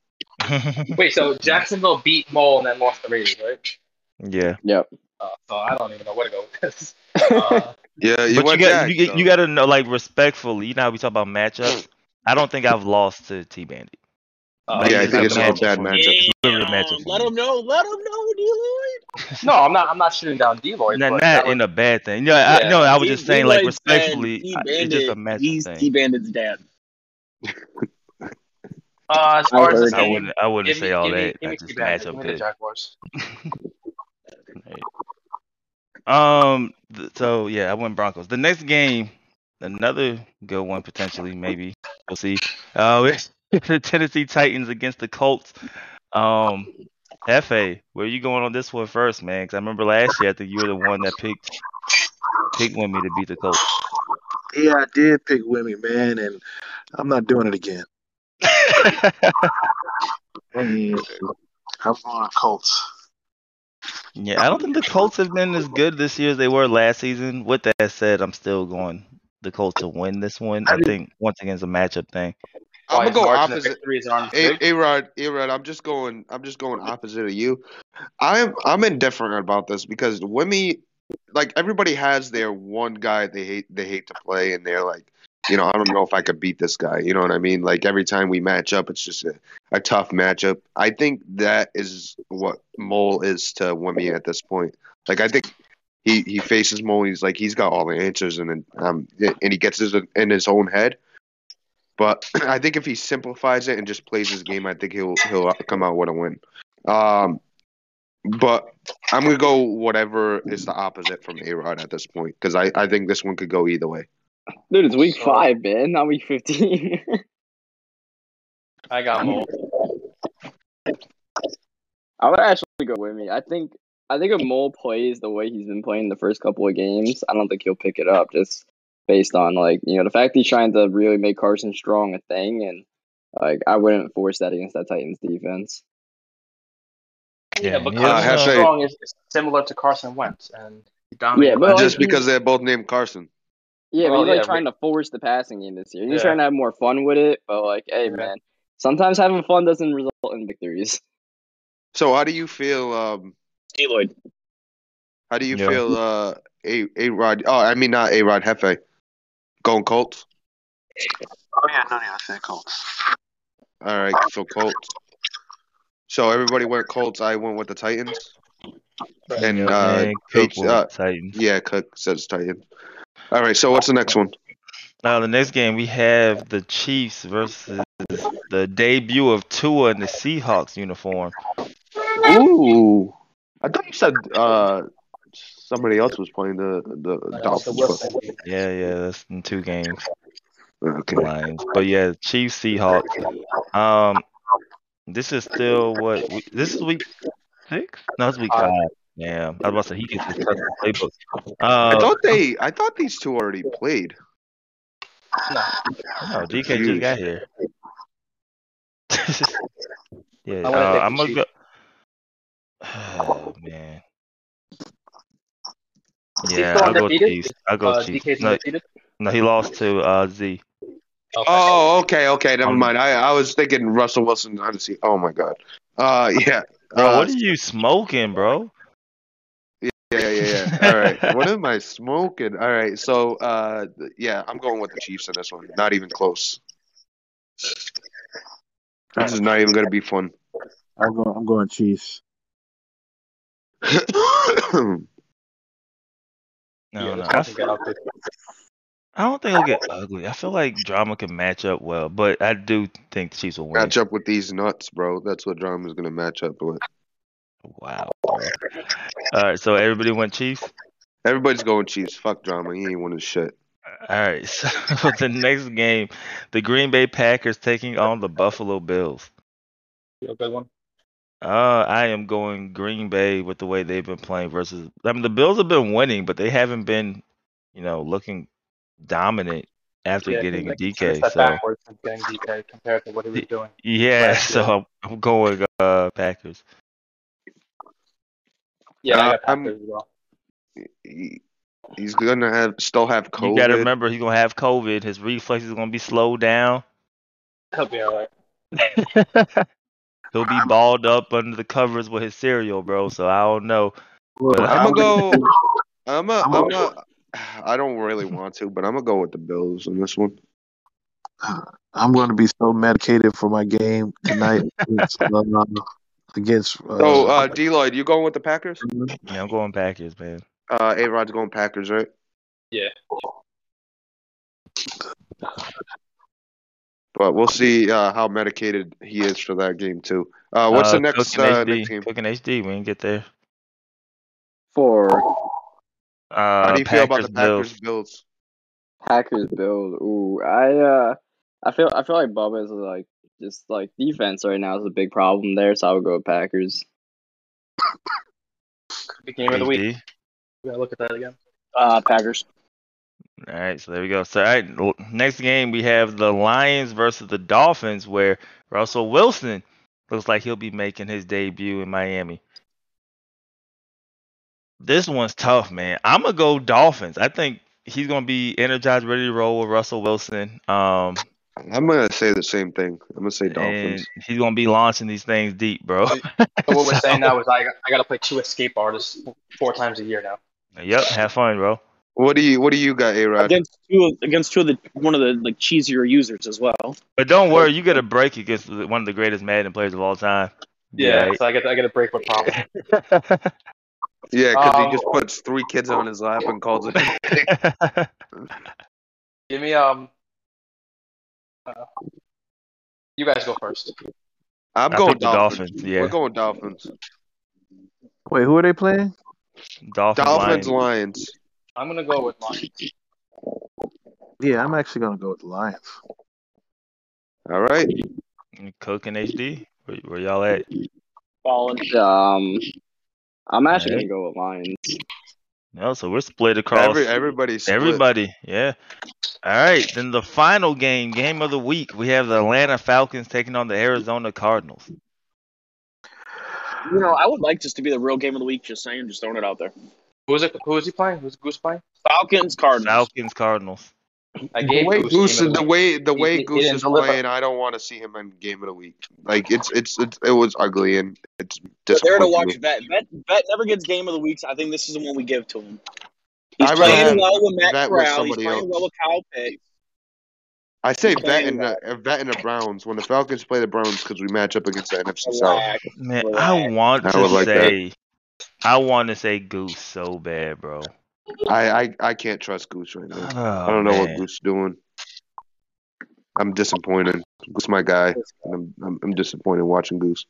Wait, so Jacksonville beat Mole and then lost the Raiders, right? yeah, Yep. Uh, so I don't even know where to go with this. Uh, Yeah, you but you went got Jack, you, so- you got to know like respectfully. You know how we talk about matchups. I don't think I've lost to T Bandit. uh, Yeah, I think it's It's a bad for me. matchup. It's literally a matchup let me. him know. Let him know, Deloitte. no, I'm not. I'm not shooting down Deloitte. Not, but not in was- a bad thing. Yeah, I, no, I was just saying like Deloitte said respectfully. T I- It's just a Bandit, matchup He's thing. T Bandit's dad. Uh, as I far as this heard I game, wouldn't. I wouldn't give me, say all give me, that. give I just T-Bandit, matchup give me the good. Jaguars. Um. th- So yeah, I went Broncos. The next game, another good one potentially. Maybe we'll see. Uh, it's the Tennessee Titans against the Colts. Um, Hefe, where are you going on this one first, man? Because I remember last year, I think you were the one that picked picked with me to beat the Colts. Yeah, I did pick Wimmy, man, and I'm not doing it again. And I'm going Colts. yeah, I don't think the Colts have been as good this year as they were last season. With that said, I'm still going the Colts to win this one. I think once again it's a matchup thing. I'm gonna go opposite. victories aren't A big? A Rod, A Rod, I'm just going. I'm just going opposite of you. I'm I'm indifferent about this because Wimmy, like everybody has their one guy they hate they hate to play, and they're like, you know, I don't know if I could beat this guy. You know what I mean? Like every time we match up, it's just a, a tough matchup. I think that is what Mole is to Wimmy at this point. Like I think he he faces Mole. He's like he's got all the answers, and then um and he gets his in his own head. But I think if he simplifies it and just plays his game, I think he'll he'll come out with a win. Um, but I'm gonna go whatever is the opposite from A Rod at this point because I, I think this one could go either way. Dude, it's week So- five, man, not week 15. I got Mole. I would actually go with me. I think I think if Mole plays the way he's been playing the first couple of games, I don't think he'll pick it up just based on like, you know, the fact he's trying to really make Carson Strong a thing and like I wouldn't force that against that Titans defense. Yeah, but Yeah, Carson yeah. Strong is is similar to Carson Wentz, and he. Yeah, but just he's- because they're both named Carson. Yeah, but Well, he's like yeah, trying to force the passing game this year. He's Yeah. trying to have more fun with it, but like, hey Yeah. man, sometimes having fun doesn't result in victories. So how do you feel? Um, Deloitte. how do you Yeah. feel? Uh, A A Rod. Oh, I mean not A Rod. Hefe. Going Colts. Oh yeah, no, yeah, I said Colts. All right, so Colts. So everybody went Colts. I went with the Titans. And Yep, uh, and Cook H- uh, Titans. yeah, Cook says Titans. All right. So what's the next one? Now the next game we have the Chiefs versus the debut of Tua in the Seahawks uniform. Ooh, I thought you said uh somebody else was playing the the Dolphins. Wilson. Yeah, yeah, that's in two games. but- Okay. Lions. But yeah, Chiefs Seahawks. Um, this is still what we, this is week six? No, it's week Five. five. Yeah, I was about to say he gets his custom playbook. I Uh, thought they. I thought these two already played. No, no, DK just got here. yeah, uh, I'm gonna go. Oh man. Yeah, I'll go? Chiefs. I'll go uh, Chiefs. No, no, he lost to uh Z. Okay. Oh, okay, okay. Never Um, mind. I I was thinking Russell Wilson. Honestly, oh my god. Uh, yeah. Bro, Uh, what are you smoking, bro? Yeah, yeah, yeah. All right. what am I smoking? All right. So, uh, yeah, I'm going with the Chiefs in this one. Not even close. This is not even going to be fun. I'm going. I'm going Chiefs. No, yeah, no. This I, one can get ugly. I don't think it'll get ugly. I feel like drama can match up well, but I do think the Chiefs will win. match up with these nuts, bro. That's what drama is going to match up with. Wow. Bro. All right, so everybody went Chiefs. Everybody's going Chiefs. Fuck drama. He ain't winning shit. All right, so the next game, the Green Bay Packers taking on the Buffalo Bills. You a good one. Uh, I am going Green Bay with the way they've been playing versus. I mean, the Bills have been winning, but they haven't been, you know, looking dominant after Yeah, getting like, DK. step So backwards from getting DK compared to what he was doing. yeah, so I'm, I'm going uh Packers. Yeah, I Uh, got I'm- Packers as well. He's going to have still have COVID. You got to remember he's gonna have COVID. His reflexes are gonna be slowed down. He'll be all right. He'll be balled up under the covers with his cereal, bro. So I don't know. But I'm I'm going to go. I'm a, I'm I'm a- a, I don't really want to, but I'm going to go with the Bills on this one. I'm going to be so medicated for my game tonight against. Uh, against uh, So, uh, D Lloyd, you going with the Packers? Yeah, I'm going Packers, man. Uh, A Rod's going Packers, right? Yeah. But we'll see uh, how medicated he is for that game too. Uh, what's Uh, the next Cooking uh, HD. next game? Cooking HD. We didn't get there. For Uh, How do you feel about the Packers Bills? Packers build, ooh, I uh, I feel I feel like Bubba is like just like defense right now is a big problem there, so I would go with Packers. Big game of the week. We gotta look at that again. Uh, Packers. All right, so there we go. So, all right, next game we have the Lions versus the Dolphins, where Russell Wilson looks like he'll be making his debut in Miami. This one's tough, man. I'm gonna go Dolphins. I think he's gonna be energized, ready to roll with Russell Wilson. Um, I'm gonna say the same thing. I'm gonna say Dolphins. he's gonna be launching these things deep, bro. So what we're saying now is I I gotta play two escape artists four times a year now. Yep, have fun, bro. What do you What do you got, A Rod? Against two of, against two of the one of the like cheesier users as well. But don't worry, you get a break against one of the greatest Madden players of all time. Yeah, right? so I get I get a break with problem. Yeah, because Um, he just puts three kids on his lap and calls it. Give me um. uh, you guys go first. I'm I going Dolphins. Dolphins, yeah. We're going Dolphins. wait, who are they playing? Dolphins, Dolphins, Lions. Lions. I'm gonna go with Lions. Yeah, I'm actually going to go with the Lions. All right. Cook and HD. Where, where y'all at? Fallen. Um, I'm actually Alright. gonna go with Lions. No, so we're split across Every, everybody's split. everybody. Yeah. All right. Then the final game, game of the week, we have the Atlanta Falcons taking on the Arizona Cardinals. You know, I would like this to be the real game of the week. Just saying, just throwing it out there. Who is it? Who is he playing? Who's Goose playing? Falcons, Cardinals. Falcons, Cardinals. I The way Goose, Goose, game of the way the way he- he Goose didn't is deliver. playing, I don't want to see him in game of the week. Like it's it's, it's it was ugly and it's But there to watch. Vet. Vet. Vet never gets game of the weeks. I think this is the one we give to him. He's I'd playing have well with Matt Vet with Corral. He's playing else. well with Kyle Pitts. I say vet and the, vet uh, and the Browns when the Falcons play the Browns because we match up against the NFC South. Man, I want I to would like that. say, I want to say Goose so bad, bro. I, I I can't trust Goose right now. Oh, I don't know what man. Goose is doing. I'm disappointed. Goose my guy. I'm, I'm I'm disappointed watching Goose.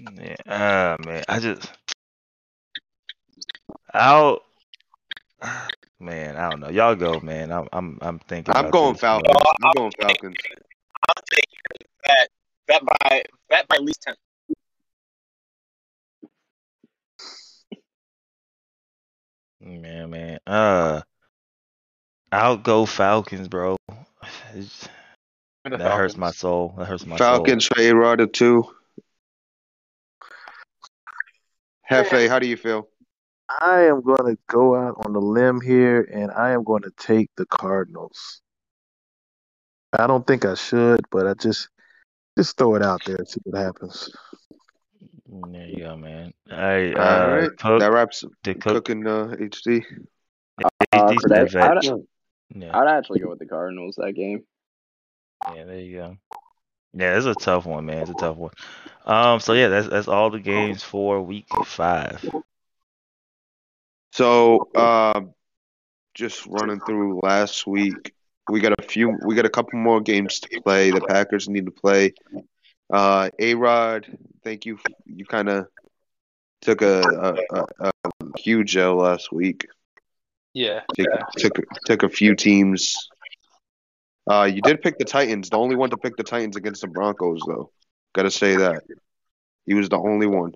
Yeah, ah, man, I just, I'll, man, I don't know. Y'all go, man. I'm, I'm, I'm thinking. I'm going this, Falcons. man. I'm going Falcons. I'm taking that that by that by at least ten. Man, man. Uh, I'll go Falcons, bro. It's- The that hurts my soul. That hurts my Falcons for A Rod at two. Hefe, how do you feel? I am going to go out on the limb here, and I am going to take the Cardinals. I don't think I should, but I just just throw it out there and see what happens. Soul. There you go, man. Hey, uh, right, Cook, that wraps the Cook, cooking uh, HD. Uh, he's for that. I'd, Yeah, I'd actually go with the Cardinals that game. yeah, there you go. Yeah, it's a tough one, man. It's a tough one. Um, so yeah, that's that's all the games for week five. So, um, just running through last week, we got a few, we got a couple more games to play. The Packers need to play. Uh, A Rod, thank you. You kind of took a, a, a, a huge L last week. Yeah. Took, took took a few teams. Uh, you did pick the Titans. The only one to pick the Titans against the Broncos, though. Got to say that he was the only one.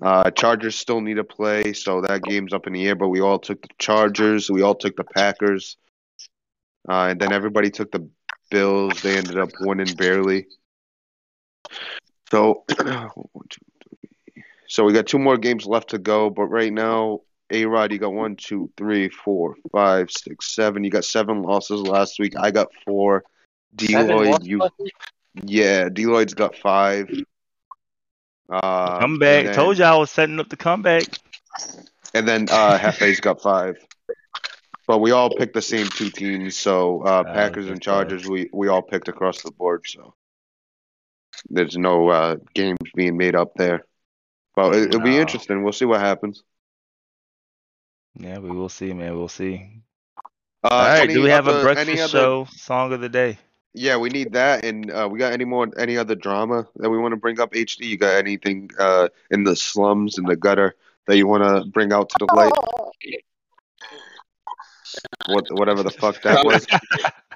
Uh, Chargers still need to play, so that game's up in the air. But we all took the Chargers. We all took the Packers, uh, and then everybody took the Bills. They ended up winning barely. So, one, two, three. so we got two more games left to go. But right now, A Rod, you got one, two, three, four, five, six, seven. You got seven losses last week. I got four. Seven Deloitte, losses you yeah, Deloitte's got five. Uh, Comeback. and then- Told you I was setting up the comeback. And then uh, Hefe's got five. But we all picked the same two teams, so uh, Ah, Packers and that's. Chargers, we, we all picked across the board. So there's no uh, games being made up there. But it, it'll be interesting. We'll see what happens. Yeah, we will see, man. We'll see. Uh, All right, do we have a breakfast other- show song of the day? Yeah, we need that. And uh, we got any more any other drama that we want to bring up? HD, you got anything uh, in the slums in the gutter that you want to bring out to the light? What whatever the fuck that was.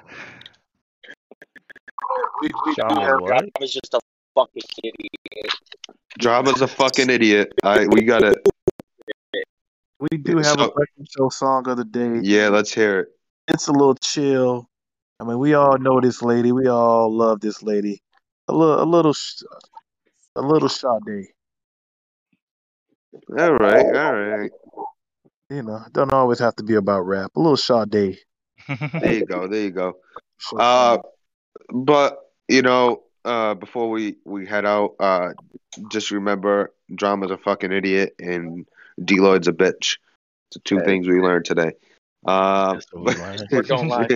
We, we, do Drama have, what? I was just a fucking idiot. Drama's a fucking idiot. I we got it. we do have a So- breakfast show song of the day. Yeah, let's hear it. It's a little chill. I mean, we all know this lady. We all love this lady. A little, a little, sh- a little Sade. All right, all right. You know, don't always have to be about rap. A little Sade. There you go. There you go. Uh, but you know, uh, before we we head out, uh, just remember, drama's a fucking idiot and Deloid's a bitch. It's the two Hey. things we learned today. That's what we learned. We're going live.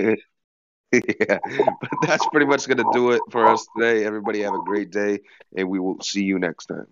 yeah, but that's pretty much gonna do it for us today. Everybody have a great day, and we will see you next time.